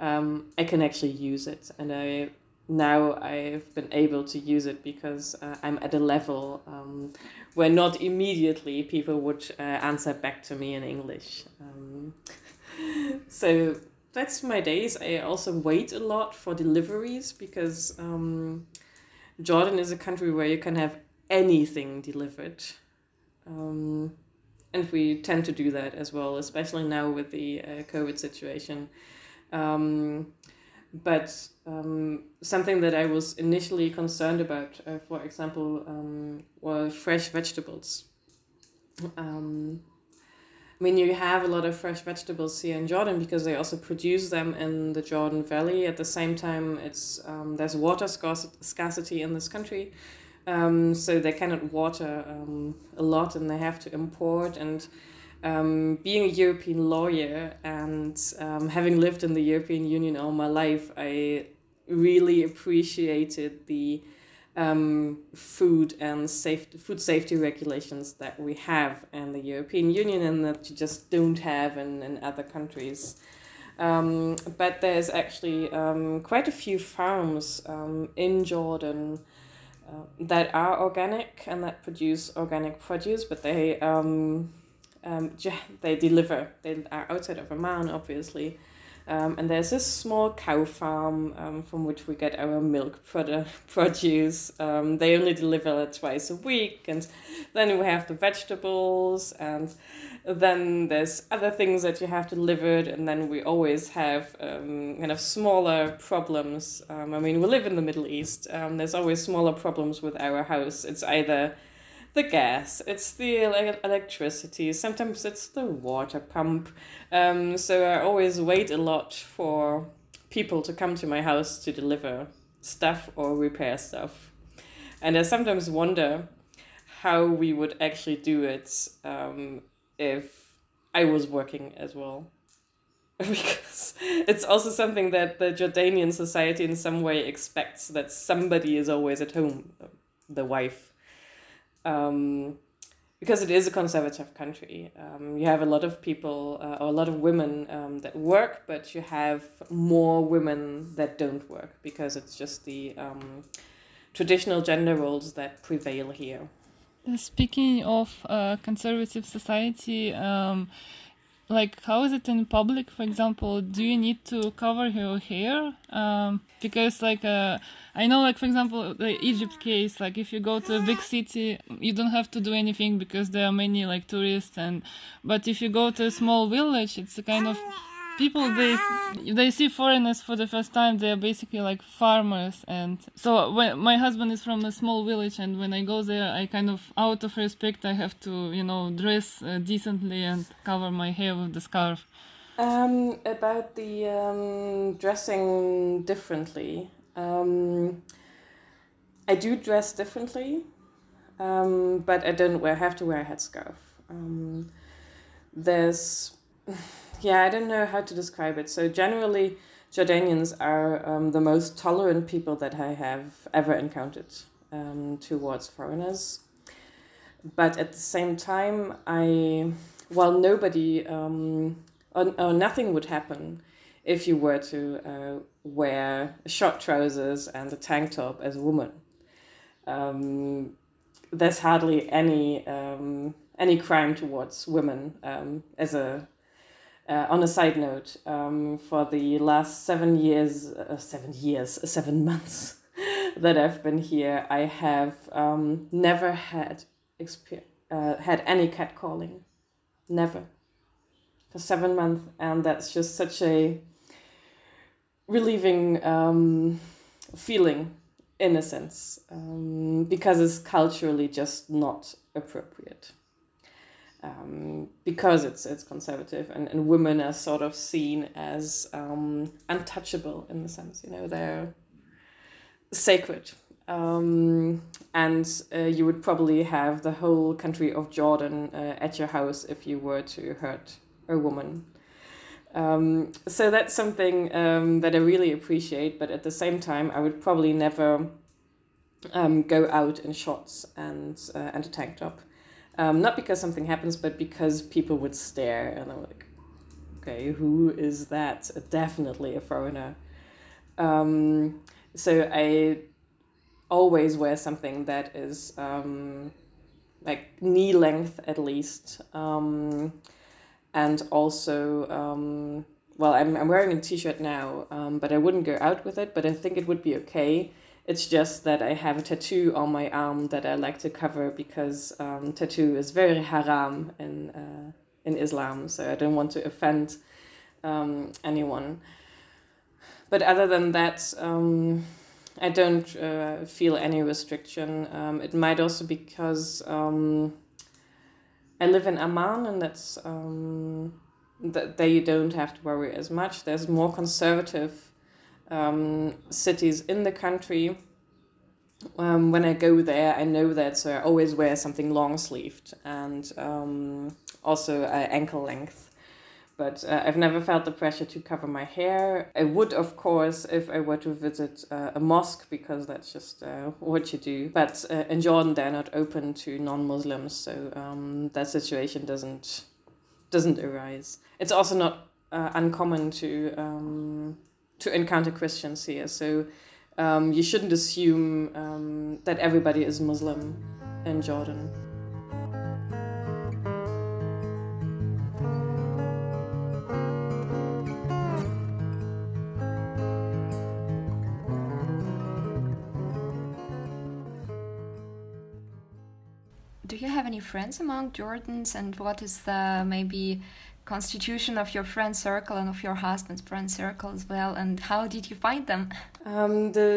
um, I can actually use it, and I now I've been able to use it because uh, I'm at a level um, where not immediately people would uh, answer back to me in English. Um, <laughs> so that's my days. I also wait a lot for deliveries because um, Jordan is a country where you can have anything delivered. Um, and we tend to do that as well, especially now with the uh, COVID situation. Um, but um, something that I was initially concerned about, uh, for example, um, were fresh vegetables. Um, I mean, you have a lot of fresh vegetables here in Jordan because they also produce them in the Jordan Valley. At the same time, it's um, there's water scarcity in this country, um, so they cannot water um, a lot, and they have to import and um, being a European lawyer and um, having lived in the European Union all my life, I really appreciated the um, food and safety, food safety regulations that we have in the European Union and that you just don't have in, in other countries. Um, but there's actually um, quite a few farms um, in Jordan uh, that are organic and that produce organic produce, but they um, um, they deliver. They are outside of Amman, obviously. Um, and there's this small cow farm um, from which we get our milk produ- <laughs> produce. Um, they only deliver twice a week, and then we have the vegetables, and then there's other things that you have delivered, and then we always have um, kind of smaller problems. Um, I mean, we live in the Middle East. Um, there's always smaller problems with our house. It's either the gas, it's the electricity, sometimes it's the water pump. Um, so I always wait a lot for people to come to my house to deliver stuff or repair stuff. And I sometimes wonder how we would actually do it um, if I was working as well. <laughs> because it's also something that the Jordanian society in some way expects that somebody is always at home, the wife um, because it is a conservative country. Um, you have a lot of people uh, or a lot of women um, that work, but you have more women that don't work because it's just the um, traditional gender roles that prevail here. Speaking of uh, conservative society, um, like how is it in public for example? Do you need to cover your hair? Um, because like uh, i know like for example the egypt case like if you go to a big city you don't have to do anything because there are many like tourists and but if you go to a small village it's a kind of people they they see foreigners for the first time they're basically like farmers and so when my husband is from a small village and when i go there i kind of out of respect i have to you know dress uh, decently and cover my hair with the scarf. Um, about the um, dressing differently um, i do dress differently um, but i don't wear have to wear a headscarf. Um, there's yeah, I don't know how to describe it. So generally, Jordanians are um, the most tolerant people that I have ever encountered um, towards foreigners. But at the same time, I, while nobody um, or, or nothing would happen if you were to uh, wear short trousers and a tank top as a woman. Um, there's hardly any um, any crime towards women um, as a uh, on a side note, um, for the last seven years, uh, seven years, <laughs> seven months <laughs> that I've been here, I have um, never had exper- uh, had any catcalling, never, for seven months, and that's just such a relieving um, feeling, in a sense, um, because it's culturally just not appropriate um, because it's it's conservative and, and women are sort of seen as um, untouchable in the sense you know they're sacred Um, and uh, you would probably have the whole country of Jordan uh, at your house if you were to hurt a woman. Um, so that's something um, that I really appreciate, but at the same time, I would probably never um, go out in shorts and uh, and a tank top. Um, not because something happens, but because people would stare, and I'm like, okay, who is that? Definitely a foreigner. Um, so I always wear something that is um, like knee length at least um, and also um, well I'm, I'm wearing a t-shirt now um, but i wouldn't go out with it but i think it would be okay it's just that i have a tattoo on my arm that i like to cover because um, tattoo is very haram in, uh, in islam so i don't want to offend um, anyone but other than that um, i don't uh, feel any restriction um, it might also because um, I live in Amman, and that's um, there you don't have to worry as much. There's more conservative um, cities in the country. Um, when I go there, I know that, so I always wear something long sleeved and um, also uh, ankle length but uh, I've never felt the pressure to cover my hair. I would, of course, if I were to visit uh, a mosque because that's just uh, what you do. But uh, in Jordan, they're not open to non-Muslims, so um, that situation doesn't doesn't arise. It's also not uh, uncommon to um, to encounter Christians here, so um, you shouldn't assume um, that everybody is Muslim in Jordan. Do you have any friends among Jordans, and what is the maybe constitution of your friend circle and of your husband's friend circle as well? And how did you find them? Um, the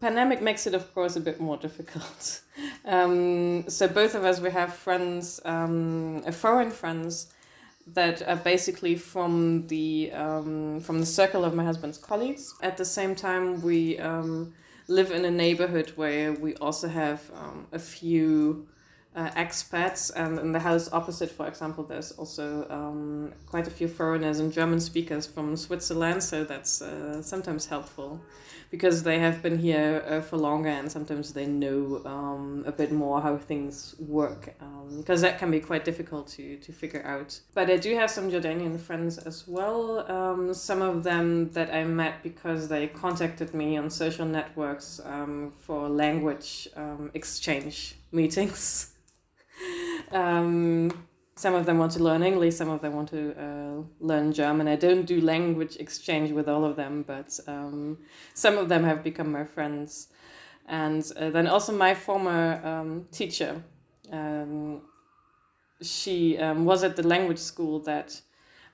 pandemic makes it, of course, a bit more difficult. <laughs> um, so both of us, we have friends, um, foreign friends that are basically from the um, from the circle of my husband's colleagues. At the same time, we um, live in a neighborhood where we also have um, a few uh, expats, and in the house opposite, for example, there's also um, quite a few foreigners and German speakers from Switzerland, so that's uh, sometimes helpful because they have been here uh, for longer and sometimes they know um, a bit more how things work because um, that can be quite difficult to, to figure out. But I do have some Jordanian friends as well, um, some of them that I met because they contacted me on social networks um, for language um, exchange meetings. <laughs> Um, some of them want to learn English, some of them want to uh, learn German. I don't do language exchange with all of them, but um, some of them have become my friends. And uh, then also my former um, teacher, um, she um, was at the language school that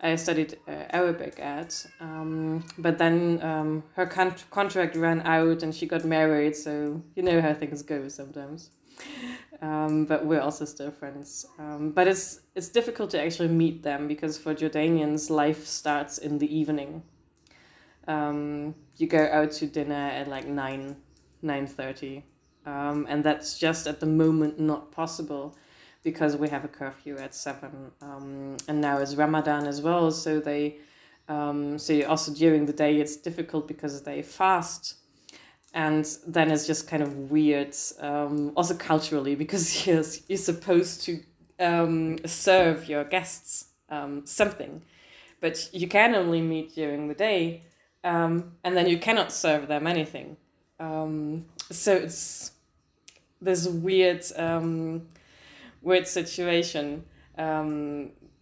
I studied uh, Arabic at. Um, but then um, her con- contract ran out and she got married, so you know how things go sometimes um, but we're also still friends. Um, but it's it's difficult to actually meet them because for Jordanians, life starts in the evening. Um, you go out to dinner at like nine nine thirty, um, and that's just at the moment not possible because we have a curfew at seven, um, and now it's Ramadan as well. So they um, so also during the day it's difficult because they fast and then it's just kind of weird um, also culturally because <laughs> you're, you're supposed to um, serve your guests um, something. But you can only meet during the day um, and then you cannot serve them anything. Um, so it's this weird um, weird situation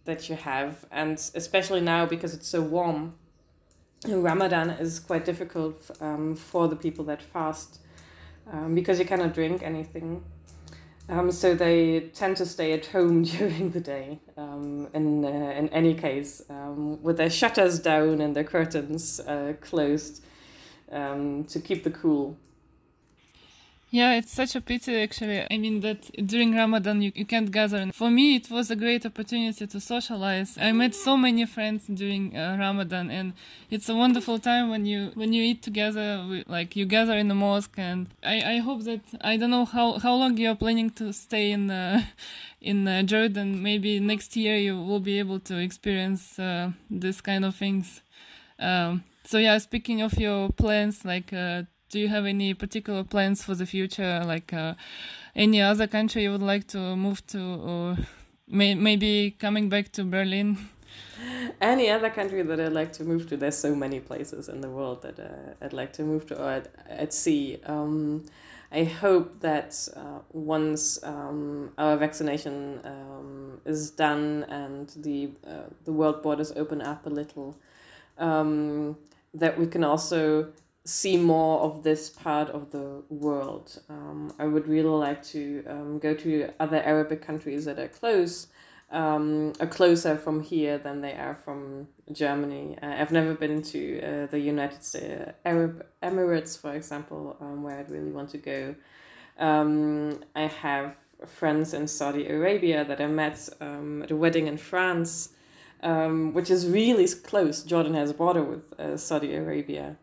that you have. And especially now because it's so warm Ramadan is quite difficult um, for the people that fast um, because you cannot drink anything. Um, so they tend to stay at home <laughs> during the day. Um, in uh, in any case, um, with their shutters down and their curtains uh, closed um, to keep the cool. Yeah, it's such a pity actually. I mean that during Ramadan you, you can't gather. For me, it was a great opportunity to socialize. I met so many friends during uh, Ramadan, and it's a wonderful time when you when you eat together. like you gather in the mosque, and I, I hope that I don't know how how long you are planning to stay in uh, <laughs> in uh, Jordan. Maybe next year you will be able to experience uh, this kind of things. Um, so yeah, speaking of your plans, like uh, do you have any particular plans for the future, like uh, any other country you would like to move to, or may maybe coming back to Berlin? <laughs> Any other country that I'd like to move to? There's so many places in the world that uh, I'd like to move to, or at, at sea. Um, I hope that uh, once um, our vaccination um, is done and the uh, the world borders open up a little, um, that we can also see more of this part of the world. Um, I would really like to um, go to other Arabic countries that are close, um, are closer from here than they are from Germany. Uh, I've never been to uh, the United States, Arab Emirates, for example, um, where I'd really want to go. Um, I have friends in Saudi Arabia that I met um, at a wedding in France. which is really close. Jordan has a border with uh, Saudi Arabia.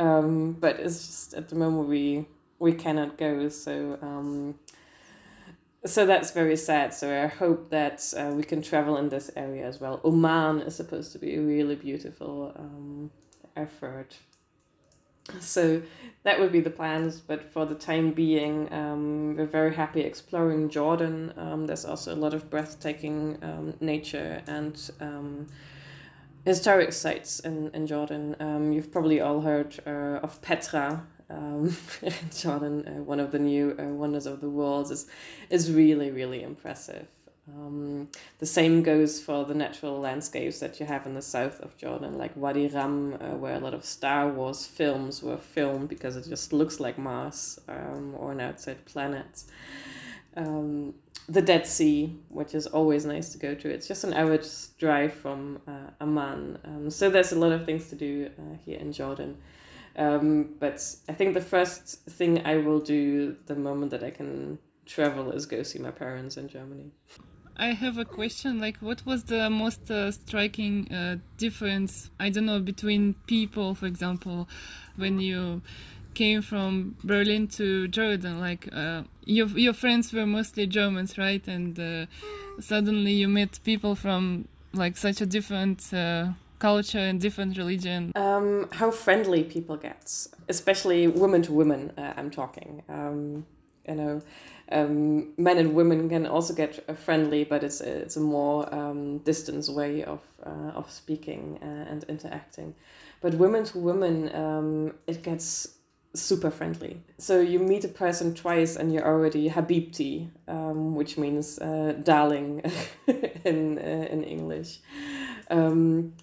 Um, but it's just at the moment we we cannot go. So um, so that's very sad. So I hope that uh, we can travel in this area as well. Oman is supposed to be a really beautiful um, effort. So that would be the plans, but for the time being, um, we're very happy exploring Jordan. Um, there's also a lot of breathtaking um, nature and um, historic sites in, in Jordan. Um, you've probably all heard uh, of Petra. Um, in <laughs> Jordan, uh, one of the new uh, wonders of the world, is is really really impressive. Um, the same goes for the natural landscapes that you have in the south of Jordan, like Wadi Rum, uh, where a lot of Star Wars films were filmed because it just looks like Mars um, or an outside planet. Um, the Dead Sea, which is always nice to go to. It's just an hour's drive from uh, Amman. Um, so there's a lot of things to do uh, here in Jordan. Um, but I think the first thing I will do the moment that I can travel is go see my parents in Germany. I have a question. Like, what was the most uh, striking uh, difference? I don't know between people, for example, when you came from Berlin to Jordan. Like uh, your your friends were mostly Germans, right? And uh, suddenly you met people from like such a different uh, culture and different religion. Um, how friendly people get, especially women to women. Uh, I'm talking. Um, you know. Um, men and women can also get uh, friendly, but it's it's a more um, distance way of uh, of speaking and interacting. But women to women, um, it gets super friendly. So you meet a person twice and you're already habibti, um, which means uh, darling <laughs> in uh, in English, um,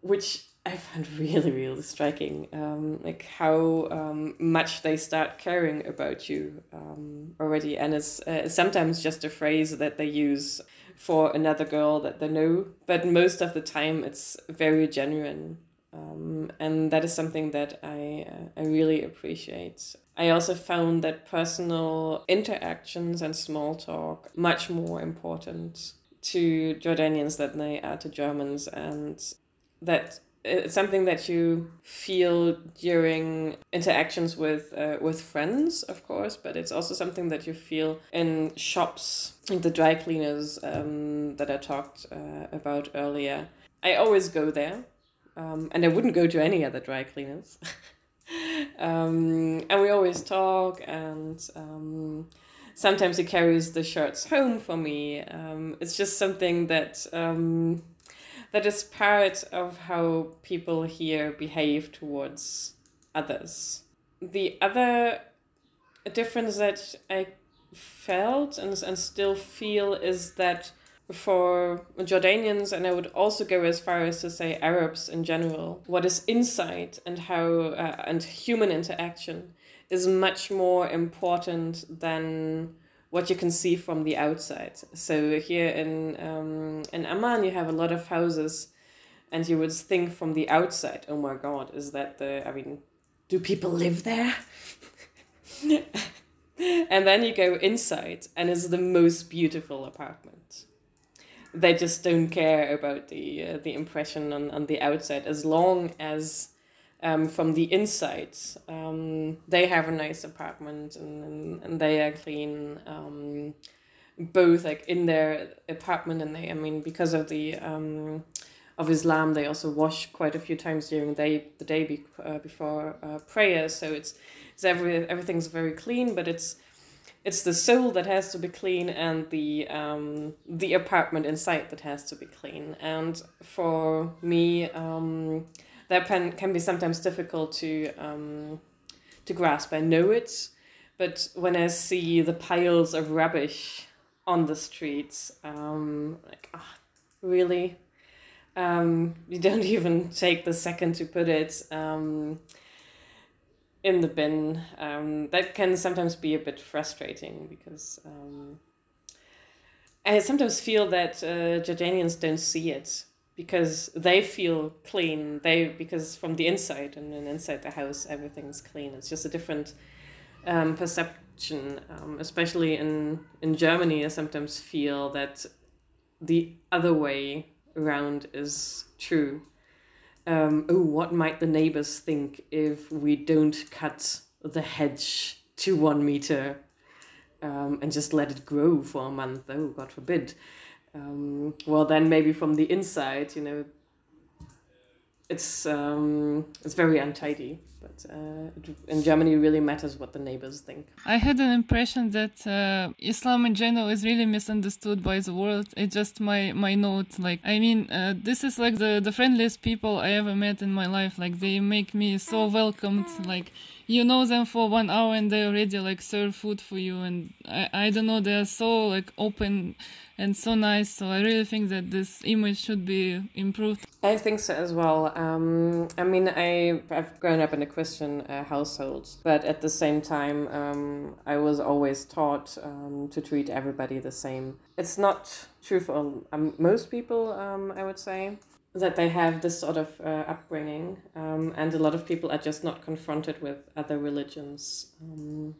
which I find really really striking. Um, like how um, much they start caring about you um, already, and it's uh, sometimes just a phrase that they use for another girl that they know, but most of the time it's very genuine um, and that is something that I uh, I really appreciate. I also found that personal interactions and small talk much more important to Jordanians than they are to Germans, and that it's something that you feel during interactions with uh, with friends, of course, but it's also something that you feel in shops, the dry cleaners um, that I talked uh, about earlier. I always go there um, and I wouldn't go to any other dry cleaners. <laughs> um, and we always talk, and um, sometimes he carries the shirts home for me. Um, it's just something that um, that is part of how people here behave towards others. The other difference that I felt and, and still feel is that for Jordanians, and I would also go as far as to say Arabs in general, what is inside and how uh, and human interaction is much more important than what you can see from the outside. So here in um, in Amman, you have a lot of houses, and you would think from the outside, oh my God, is that the? I mean, do people live there? <laughs> and then you go inside, and it's the most beautiful apartment. They just don't care about the uh, the impression on, on the outside as long as um, from the inside um, they have a nice apartment and, and, and they are clean. Um, both like in their apartment and they I mean because of the um, of Islam they also wash quite a few times during the day the day be, uh, before uh, prayer so it's it's every everything's very clean but it's it's the soul that has to be clean and the um, the apartment inside that has to be clean and for me um, that can, can be sometimes difficult to um, to grasp I know it but when I see the piles of rubbish on the streets. Um, like, oh, really? Um, you don't <laughs> even take the second to put it um, in the bin. Um, that can sometimes be a bit frustrating because um, I sometimes feel that uh, Jordanians don't see it because they feel clean. They because from the inside and, and inside the house everything's clean. It's just a different um, perception um, especially in in Germany, I sometimes feel that the other way around is true. Um, oh, what might the neighbors think if we don't cut the hedge to one meter um, and just let it grow for a month? Oh, God forbid. Um, well, then maybe from the inside, you know, it's um, it's very untidy. But uh, in Germany, it really matters what the neighbors think. I had an impression that uh, Islam in general is really misunderstood by the world. It's just my my note. Like I mean, uh, this is like the the friendliest people I ever met in my life. Like they make me so welcomed. Like you know them for one hour and they already like serve food for you and I, I don't know they're so like open and so nice so i really think that this image should be improved i think so as well um, i mean I, i've grown up in a christian uh, household but at the same time um, i was always taught um, to treat everybody the same it's not true for um, most people um, i would say that they have this sort of uh, upbringing, um, and a lot of people are just not confronted with other religions. Um,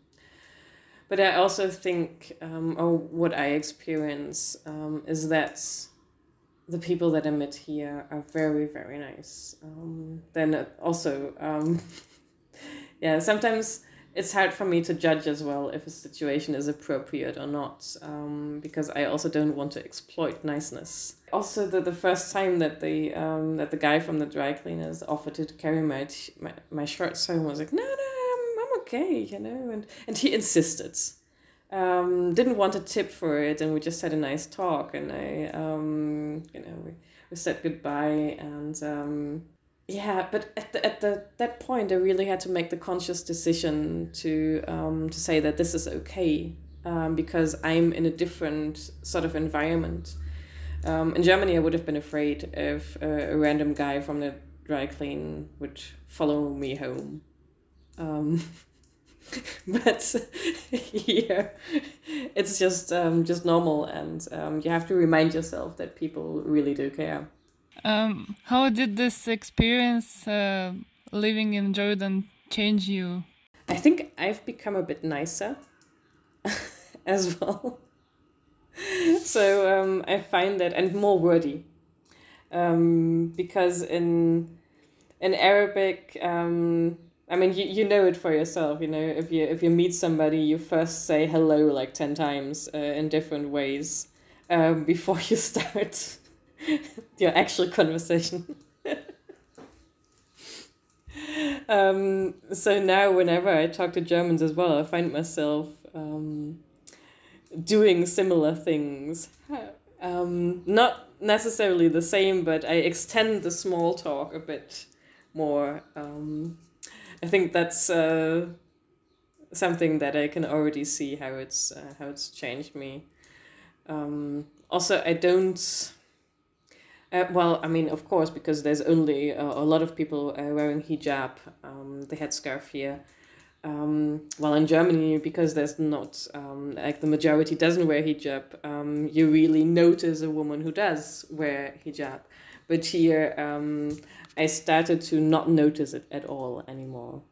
but I also think, um, or what I experience, um, is that the people that I met here are very, very nice. Um, then also, um, <laughs> yeah, sometimes it's hard for me to judge as well if a situation is appropriate or not um, because I also don't want to exploit niceness. Also, the, the first time that the um, that the guy from the dry cleaners offered to carry my my, my shirts home, I was like, no, no, I'm, I'm okay, you know, and and he insisted. Um, didn't want a tip for it, and we just had a nice talk, and I, um, you know, we, we said goodbye, and um, yeah but at the, at the that point i really had to make the conscious decision to um, to say that this is okay um, because i'm in a different sort of environment. Um, in germany i would have been afraid if a, a random guy from the dry clean would follow me home. Um, <laughs> <laughs> but here it's just um, just normal and um, you have to remind yourself that people really do care um, how did this experience uh, living in Jordan change you? I think I've become a bit nicer <laughs> as well. <laughs> so um, I find that and more wordy um, because in in Arabic, um, I mean you, you know it for yourself. You know if you if you meet somebody, you first say hello like ten times uh, in different ways um, <laughs> before you start <laughs> your actual conversation. <laughs> um, so now, whenever I talk to Germans as well, I find myself um, doing similar things. Um, not necessarily the same, but I extend the small talk a bit more. Um, I think that's uh, something that I can already see how it's uh, how it's changed me. Um, also, I don't uh, well, I mean, of course, because there's only uh, a lot of people uh, wearing hijab, um, the headscarf here. Um, well, in Germany, because there's not, um, like the majority doesn't wear hijab, um, you really notice a woman who does wear hijab. But here, um, I started to not notice it at all anymore.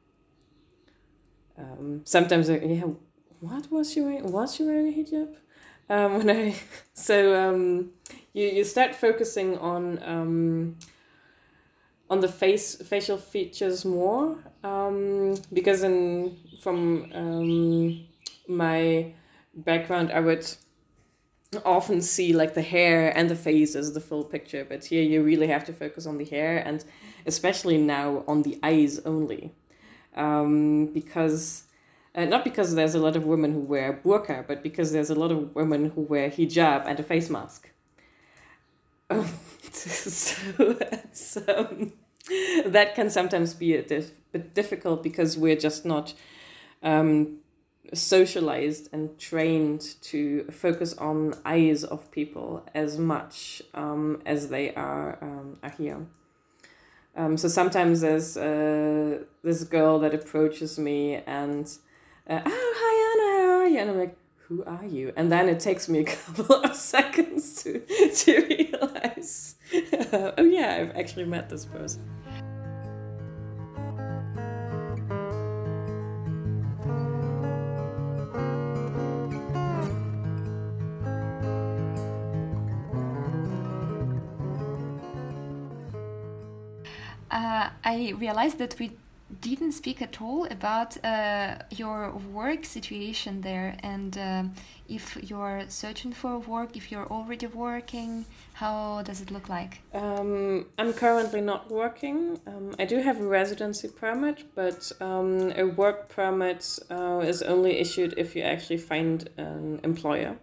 Um, sometimes, I, yeah, what was she wearing? Was she wearing a hijab? Um, <laughs> when I so um, you you start focusing on um, on the face facial features more um, because in from um, my background I would often see like the hair and the face as the full picture but here you really have to focus on the hair and especially now on the eyes only um, because uh, not because there's a lot of women who wear burqa, but because there's a lot of women who wear hijab and a face mask. <laughs> so <laughs> um, that can sometimes be a dif- bit difficult because we're just not um, socialized and trained to focus on eyes of people as much um, as they are, um, are here. Um, so sometimes there's uh, this girl that approaches me and, uh, oh, hi Anna, how are you? And I'm like, who are you? And then it takes me a <laughs> couple of seconds to, to realize, <laughs> oh yeah, I've actually met this person. I realized that we didn't speak at all about uh, your work situation there and uh, if you're searching for work, if you're already working, how does it look like? Um, I'm currently not working. Um, I do have a residency permit, but um, a work permit uh, is only issued if you actually find an employer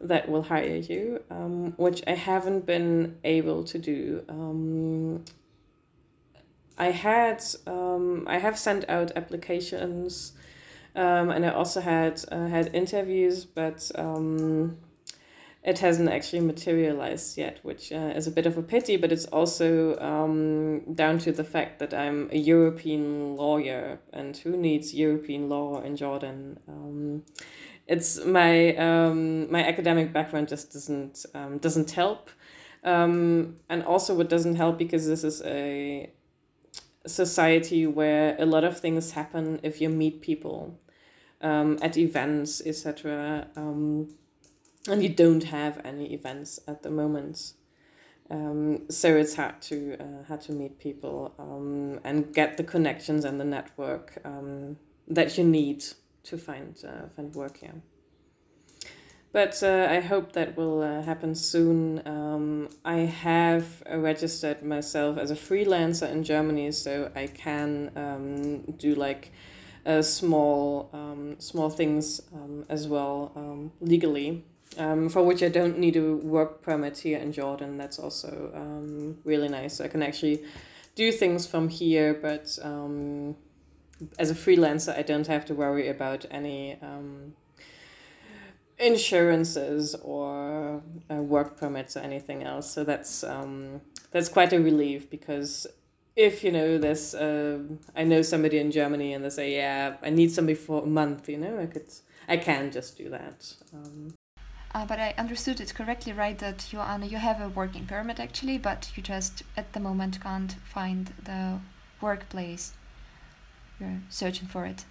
that will hire you, um, which I haven't been able to do. Um, I had um, I have sent out applications, um, and I also had uh, had interviews, but um, it hasn't actually materialized yet, which uh, is a bit of a pity. But it's also um, down to the fact that I'm a European lawyer, and who needs European law in Jordan? Um, it's my um, my academic background just doesn't doesn't help. Um, and also what doesn't help because this is a society where a lot of things happen if you meet people um, at events, etc. Um, and you don't have any events at the moment. Um, so it's hard to uh, hard to meet people um, and get the connections and the network um, that you need to find uh, find work here but uh, I hope that will uh, happen soon. Um, I have registered myself as a freelancer in Germany, so I can um, do like uh, small um, small things um, as well um, legally. Um, for which I don't need a work permit here in Jordan. That's also um, really nice. So I can actually do things from here, but um, as a freelancer, I don't have to worry about any um, insurances or uh, work permits or anything else. So that's um, that's quite a relief because if you know this, uh, I know somebody in Germany and they say, yeah, I need somebody for a month. You know, I could, I can just do that. Um, uh, but I understood it correctly, right? That you Anna, you have a working permit actually, but you just at the moment can't find the workplace. You're searching for it.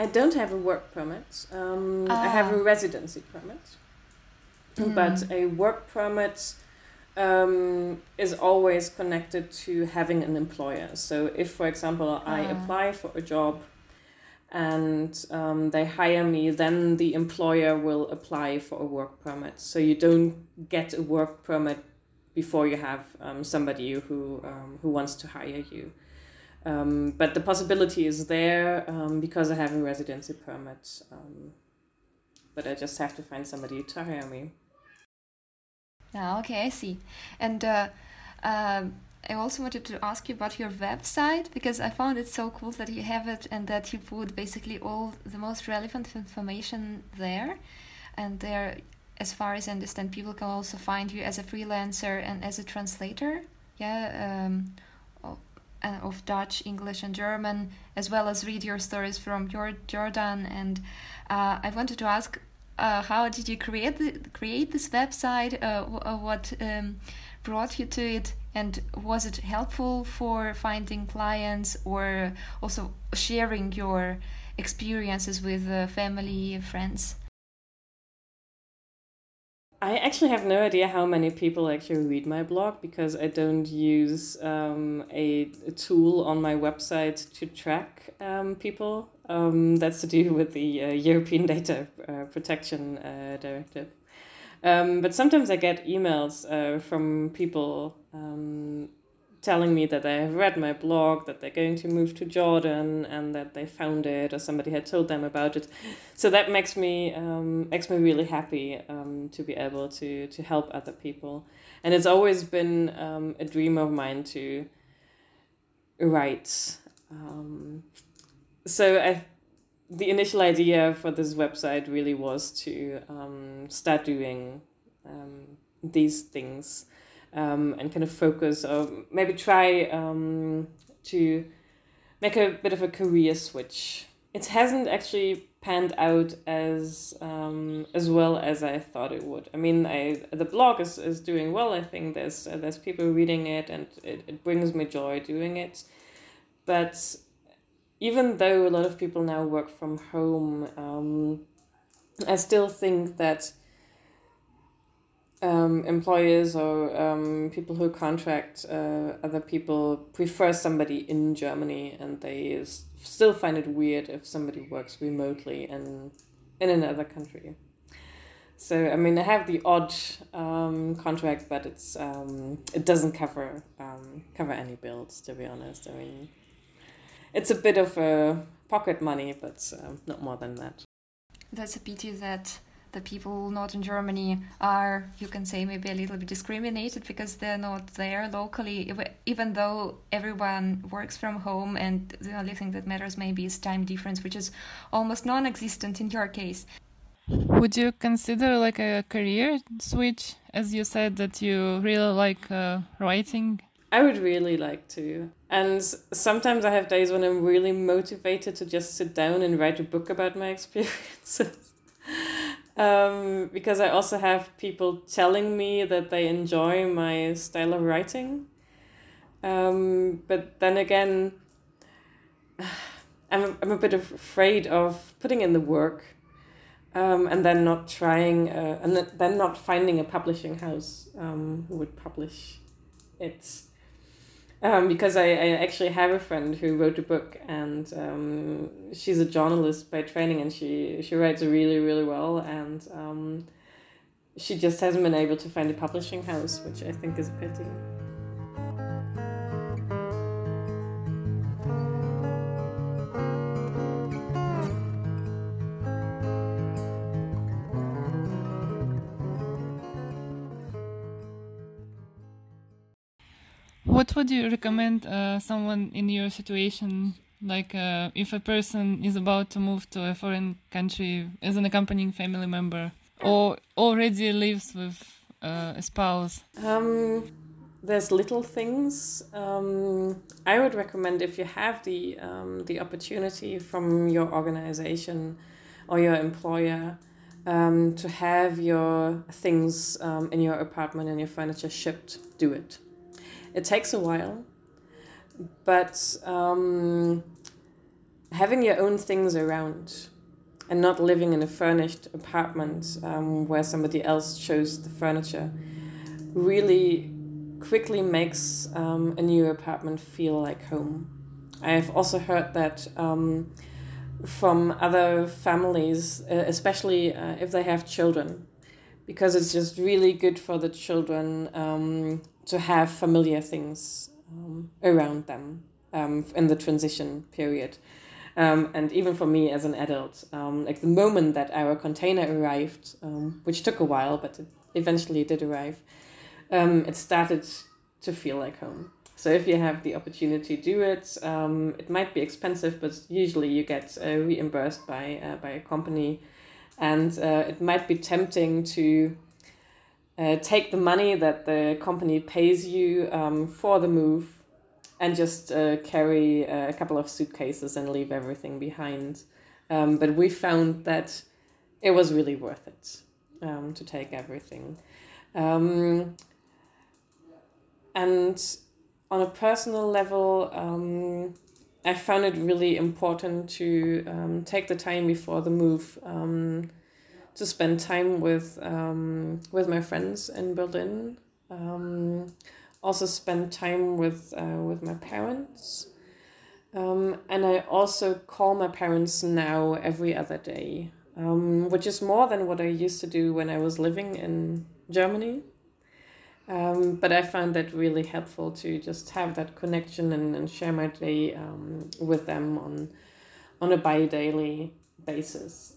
I don't have a work permit. Um, ah. I have a ah. residency permit, mm. but a work permit um, is always connected to having an employer. So if, for example, I ah. apply for a job and um, they hire me, then the employer will apply for a work permit. So you don't get a work permit before you have um, somebody who um, who wants to hire you. Um, but the possibility is there um, because I have a residency permit. Um, but I just have to find somebody to hire me. Ah, okay, I see. And uh, uh, I also wanted to ask you about your website because I found it so cool that you have it and that you put basically all the most relevant information there. And there, as far as I understand, people can also find you as a freelancer and as a translator. Yeah. Um, of Dutch, English, and German, as well as read your stories from your Jordan. And uh, I wanted to ask, uh, how did you create the, create this website? Uh, uh, what um, brought you to it? And was it helpful for finding clients or also sharing your experiences with uh, family, friends? I actually have no idea how many people actually read my blog because I don't use um, a, a, tool on my website to track um, people. Um, that's to do with the uh, European Data uh, Protection uh, Directive. Um, but sometimes I get emails uh, from people um, telling me that they have read my blog, that they're going to move to Jordan, and that they found it, or somebody had told them about it. So that makes me um, makes me really happy um, to be able to to help other people, and it's always been um, a dream of mine to write. Um, so I, the initial idea for this website really was to um, start doing um, these things um, and kind of focus or maybe try um, to make a bit of a career switch. It hasn't actually panned out as um, as well as I thought it would. I mean, I the blog is, is doing well. I think there's uh, there's people reading it, and it, it brings me joy doing it. But even though a lot of people now work from home, um, I still think that um, employers or um, people who contract uh, other people prefer somebody in Germany, and they still find it weird if somebody works remotely in in another country. So I mean, I have the odd um, contract, but it's um, it doesn't cover um, cover any bills. To be honest, I mean, it's a bit of a pocket money, but uh, not more than that. That's a pity that the people not in Germany are, you can say, maybe a little bit discriminated because they're not there locally, even though everyone works from home and the only thing that matters maybe is time difference, which is almost non existent in your case. Would you consider like a career switch, as you said that you really like uh, writing? I would really like to. And sometimes I have days when I'm really motivated to just sit down and write a book about my <laughs> experiences um, because I also have people telling me that they enjoy my style of writing. Um, but then again, <sighs> I'm, I'm a bit afraid of putting in the work um, and then not trying, uh, and then not finding a publishing house um, who would publish it um, because I, I actually have a friend who wrote a book and um, she's a journalist by training and she, she writes really, really well. And um, she just hasn't been able to find a publishing house, which I think is a pity. What would you recommend uh, someone in your situation, like uh, if a person is about to move to a foreign country as an accompanying family member, or already lives with uh, a spouse? Um, there's little things. Um, I would recommend if you have the um, the opportunity from your organization or your employer um, to have your things um, in your apartment and your furniture shipped, do it. It takes a while, but um, having your own things around and not living in a furnished apartment um, where somebody else chose the furniture really quickly makes um, a new apartment feel like home. I've also heard that um, from other families, uh, especially uh, if they have children, because it's just really good for the children um, to have familiar things um, around them um, in the transition period. Um, and even for me as an adult, um, like the moment that our container arrived, um, which took a while, but it eventually did arrive, um, it started to feel like home. So if you have the opportunity to do it, it might be expensive, but usually you get uh, reimbursed by uh, by a company, and uh, it might be tempting to uh, take the money that the company pays you um, for the move and just uh, carry uh, a couple of suitcases and leave everything behind. Um, but we found that it was really worth it um, to take everything. Um, and on a personal level, um, I found it really important to um, take the time before the move um, to spend time with um, with my friends in Berlin. Um, also spend time with uh, with my parents, um, and I also call my parents now every other day, um, which is more than what I used to do when I was living in Germany. Um, but I found that really helpful to just have that connection and, and share my day um, with them on on a bi daily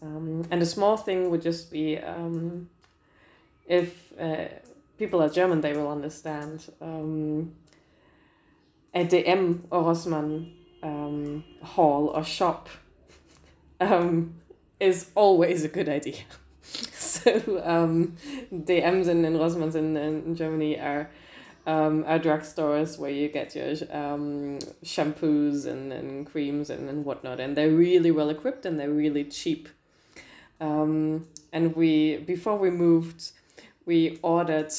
Um, and a small thing would just be um, if uh, people are German, they will understand. Um, a DM or Rossmann um, hall or shop um, is always a good idea. <laughs> so um, DMs and, and Rossmanns in, in Germany are um, drugstores where you get your um, shampoos and, and creams and, and whatnot. And they're really well equipped and they're really cheap. Um, and we, before we moved, we ordered,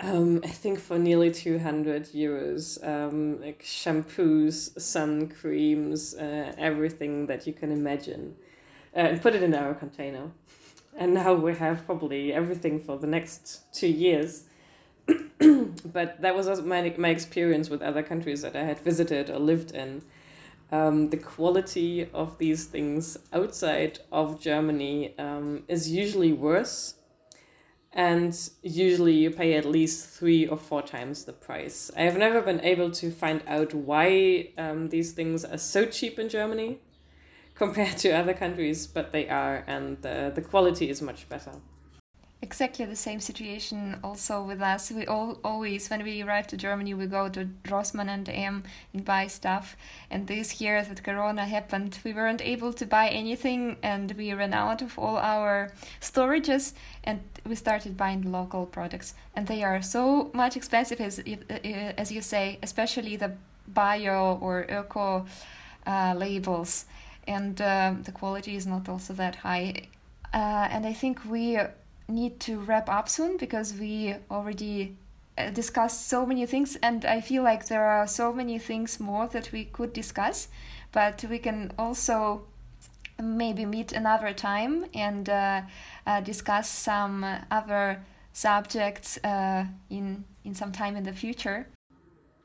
um, I think for nearly 200 euros, um, like shampoos, sun creams, uh, everything that you can imagine, uh, and put it in our container. And now we have probably everything for the next two years <coughs> but that was also my, my experience with other countries that I had visited or lived in. Um, the quality of these things outside of Germany um, is usually worse. And usually you pay at least three or four times the price. I have never been able to find out why um, these things are so cheap in Germany <laughs> compared to other countries, but they are, and the, the quality is much better exactly the same situation also with us. We all always, when we arrive to Germany, we go to Rossmann and DM and buy stuff. And this year that Corona happened, we weren't able to buy anything, and we ran out of all our storages, and we started buying local products. And they are so much expensive, as as you say, especially the bio or eco uh, labels, and uh, the quality is not also that high. Uh, and I think we need to wrap up soon because we already uh, discussed so many things and i feel like there are so many things more that we could discuss but we can also maybe meet another time and uh, uh, discuss some other subjects uh, in in some time in the future.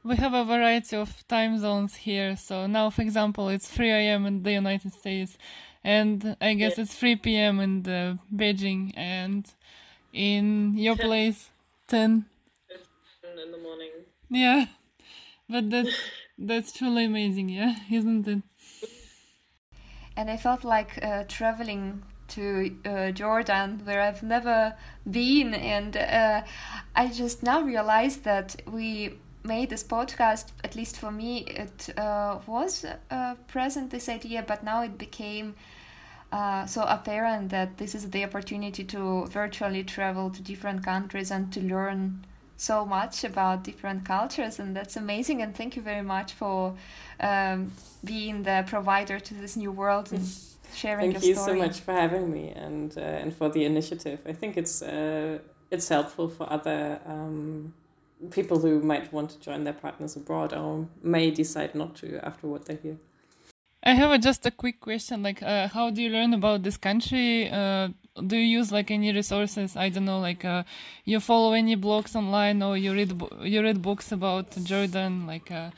We have a variety of time zones here. So now for example it's 3 a.m in the united states and I guess yeah. it's 3 p.m. in the Beijing, and in your place, 10. in the morning. Yeah, but that's that's truly amazing, yeah, isn't it? And I felt like uh, traveling to uh, Jordan, where I've never been, and uh, I just now realized that we made this podcast. At least for me, it uh, was uh, present this idea, but now it became uh, so apparent that this is the opportunity to virtually travel to different countries and to learn so much about different cultures and that's amazing and thank you very much for um, being the provider to this new world and sharing story. thank your you so much for having me and uh, and for the initiative i think it's uh, it's helpful for other um, people who might want to join their partners abroad or may decide not to after what they hear I have a, just a quick question. Like, uh, how do you learn about this country? Uh, do you use like any resources? I don't know, like uh, you follow any blogs online, or you read you read books about Jordan, like, uh,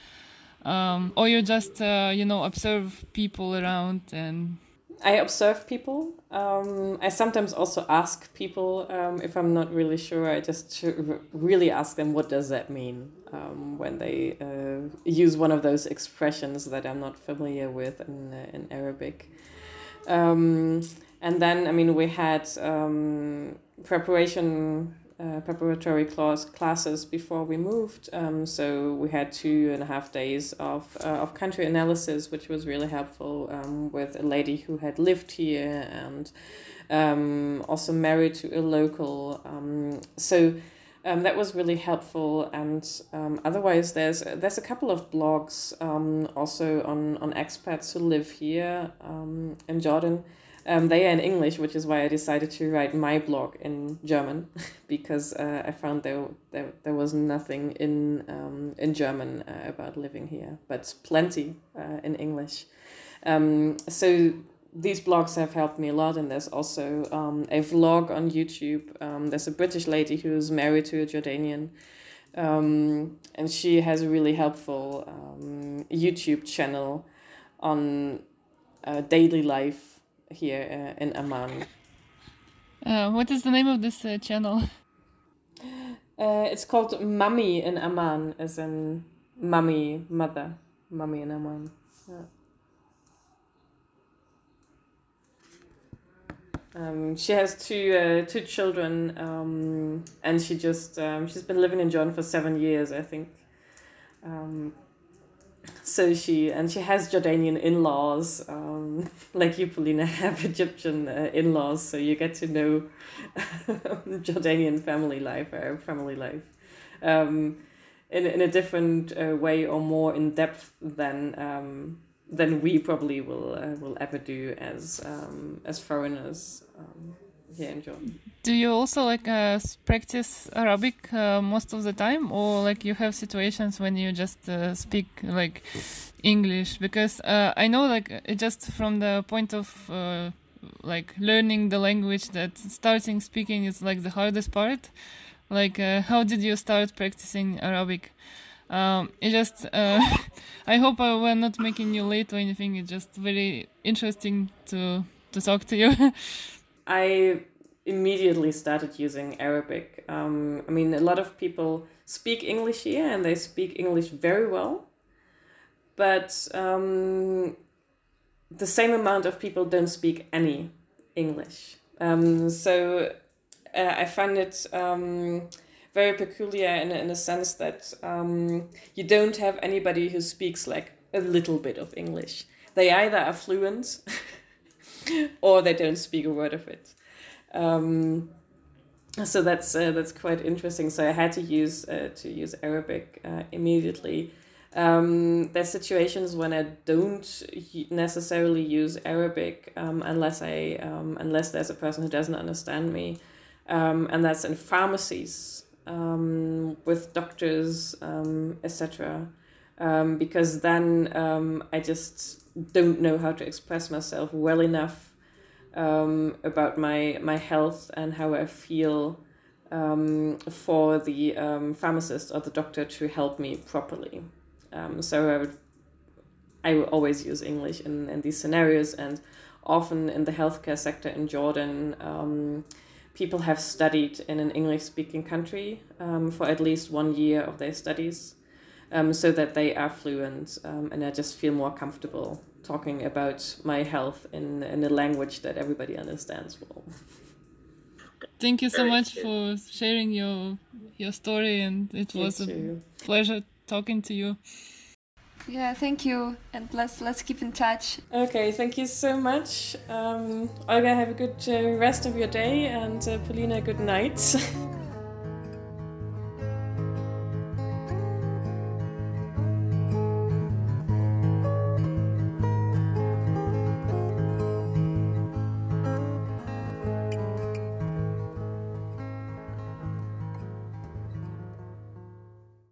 um, or you just uh, you know observe people around and. I observe people. Um, I sometimes also ask people um, if I'm not really sure. I just really ask them what does that mean um, when they uh, use one of those expressions that I'm not familiar with in uh, in Arabic. Um, and then I mean we had um, preparation uh, preparatory class classes before we moved. Um, so we had two and a half days of, uh, of country analysis, which was really helpful um, with a lady who had lived here and um, also married to a local. So um, that was really helpful. And um, otherwise, there's there's a couple of blogs um, also on, on expats who live here um, in Jordan Um, they are in English, which is why I decided to write my blog in German <laughs> because uh, I found there, there there was nothing in um, in German uh, about living here, but plenty uh, in English. Um, so these blogs have helped me a lot, and there's also um, a vlog on YouTube. Um, there's a British lady who's married to a Jordanian, um, and she has a really helpful um, YouTube channel on uh, daily life here uh, in Amman. Uh, what is the name of this uh, channel? Uh, it's called Mummy in Amman, as in mummy, mother, mummy in Amman. Yeah. Um, she has two uh, two children, um, and she just um, she's been living in Jordan for seven years, I think. Um, so she and she has Jordanian in-laws, um, <laughs> like you, Paulina, <laughs> have Egyptian uh, in-laws, so you get to know <laughs> Jordanian family life, Arab family life, um, in in a different uh, way or more in depth than um, than we probably will uh, will ever do as um, as foreigners um, here in Jordan. Do you also like uh, practice Arabic uh, most of the time, or like you have situations when you just uh, speak like English? Because uh, I know like just from the point of uh, like learning the language that starting speaking is like the hardest part. Like how did you start practicing Arabic? Um, it just <laughs> I hope I were not making you late or anything. It's just very interesting to to talk to you. <laughs> I immediately started using Arabic. Um, I mean, a lot of people speak English here and they speak English very well, but um, the same amount of people don't speak any English. Um, so uh, I find it um, very peculiar in, in a sense that um, you don't have anybody who speaks like a little bit of English. They either are fluent <laughs> or they don't speak a word of it. Um, so that's uh, that's quite interesting. So I had to use uh, to use Arabic uh, immediately. Um, there's situations when I don't necessarily use Arabic um, unless I um, unless there's a person who doesn't understand me, um, and that's in pharmacies um, with doctors, um, etc. Um, because then um, I just don't know how to express myself well enough um, about my my health and how I feel um, for the um, pharmacist or the doctor to help me properly. Um, so I would I will always use English in, in these scenarios and often in the healthcare sector in Jordan um, people have studied in an English speaking country um, for at least one year of their studies um, so that they are fluent um, and I just feel more comfortable talking about my health in, in a language that everybody understands well. Thank you so much for sharing your your story and it was a pleasure talking to you. Yeah, thank you, and let's let's keep in touch. Okay, thank you so much, um, Olga. Have a good uh, rest of your day, and uh, Paulina, good night. <laughs>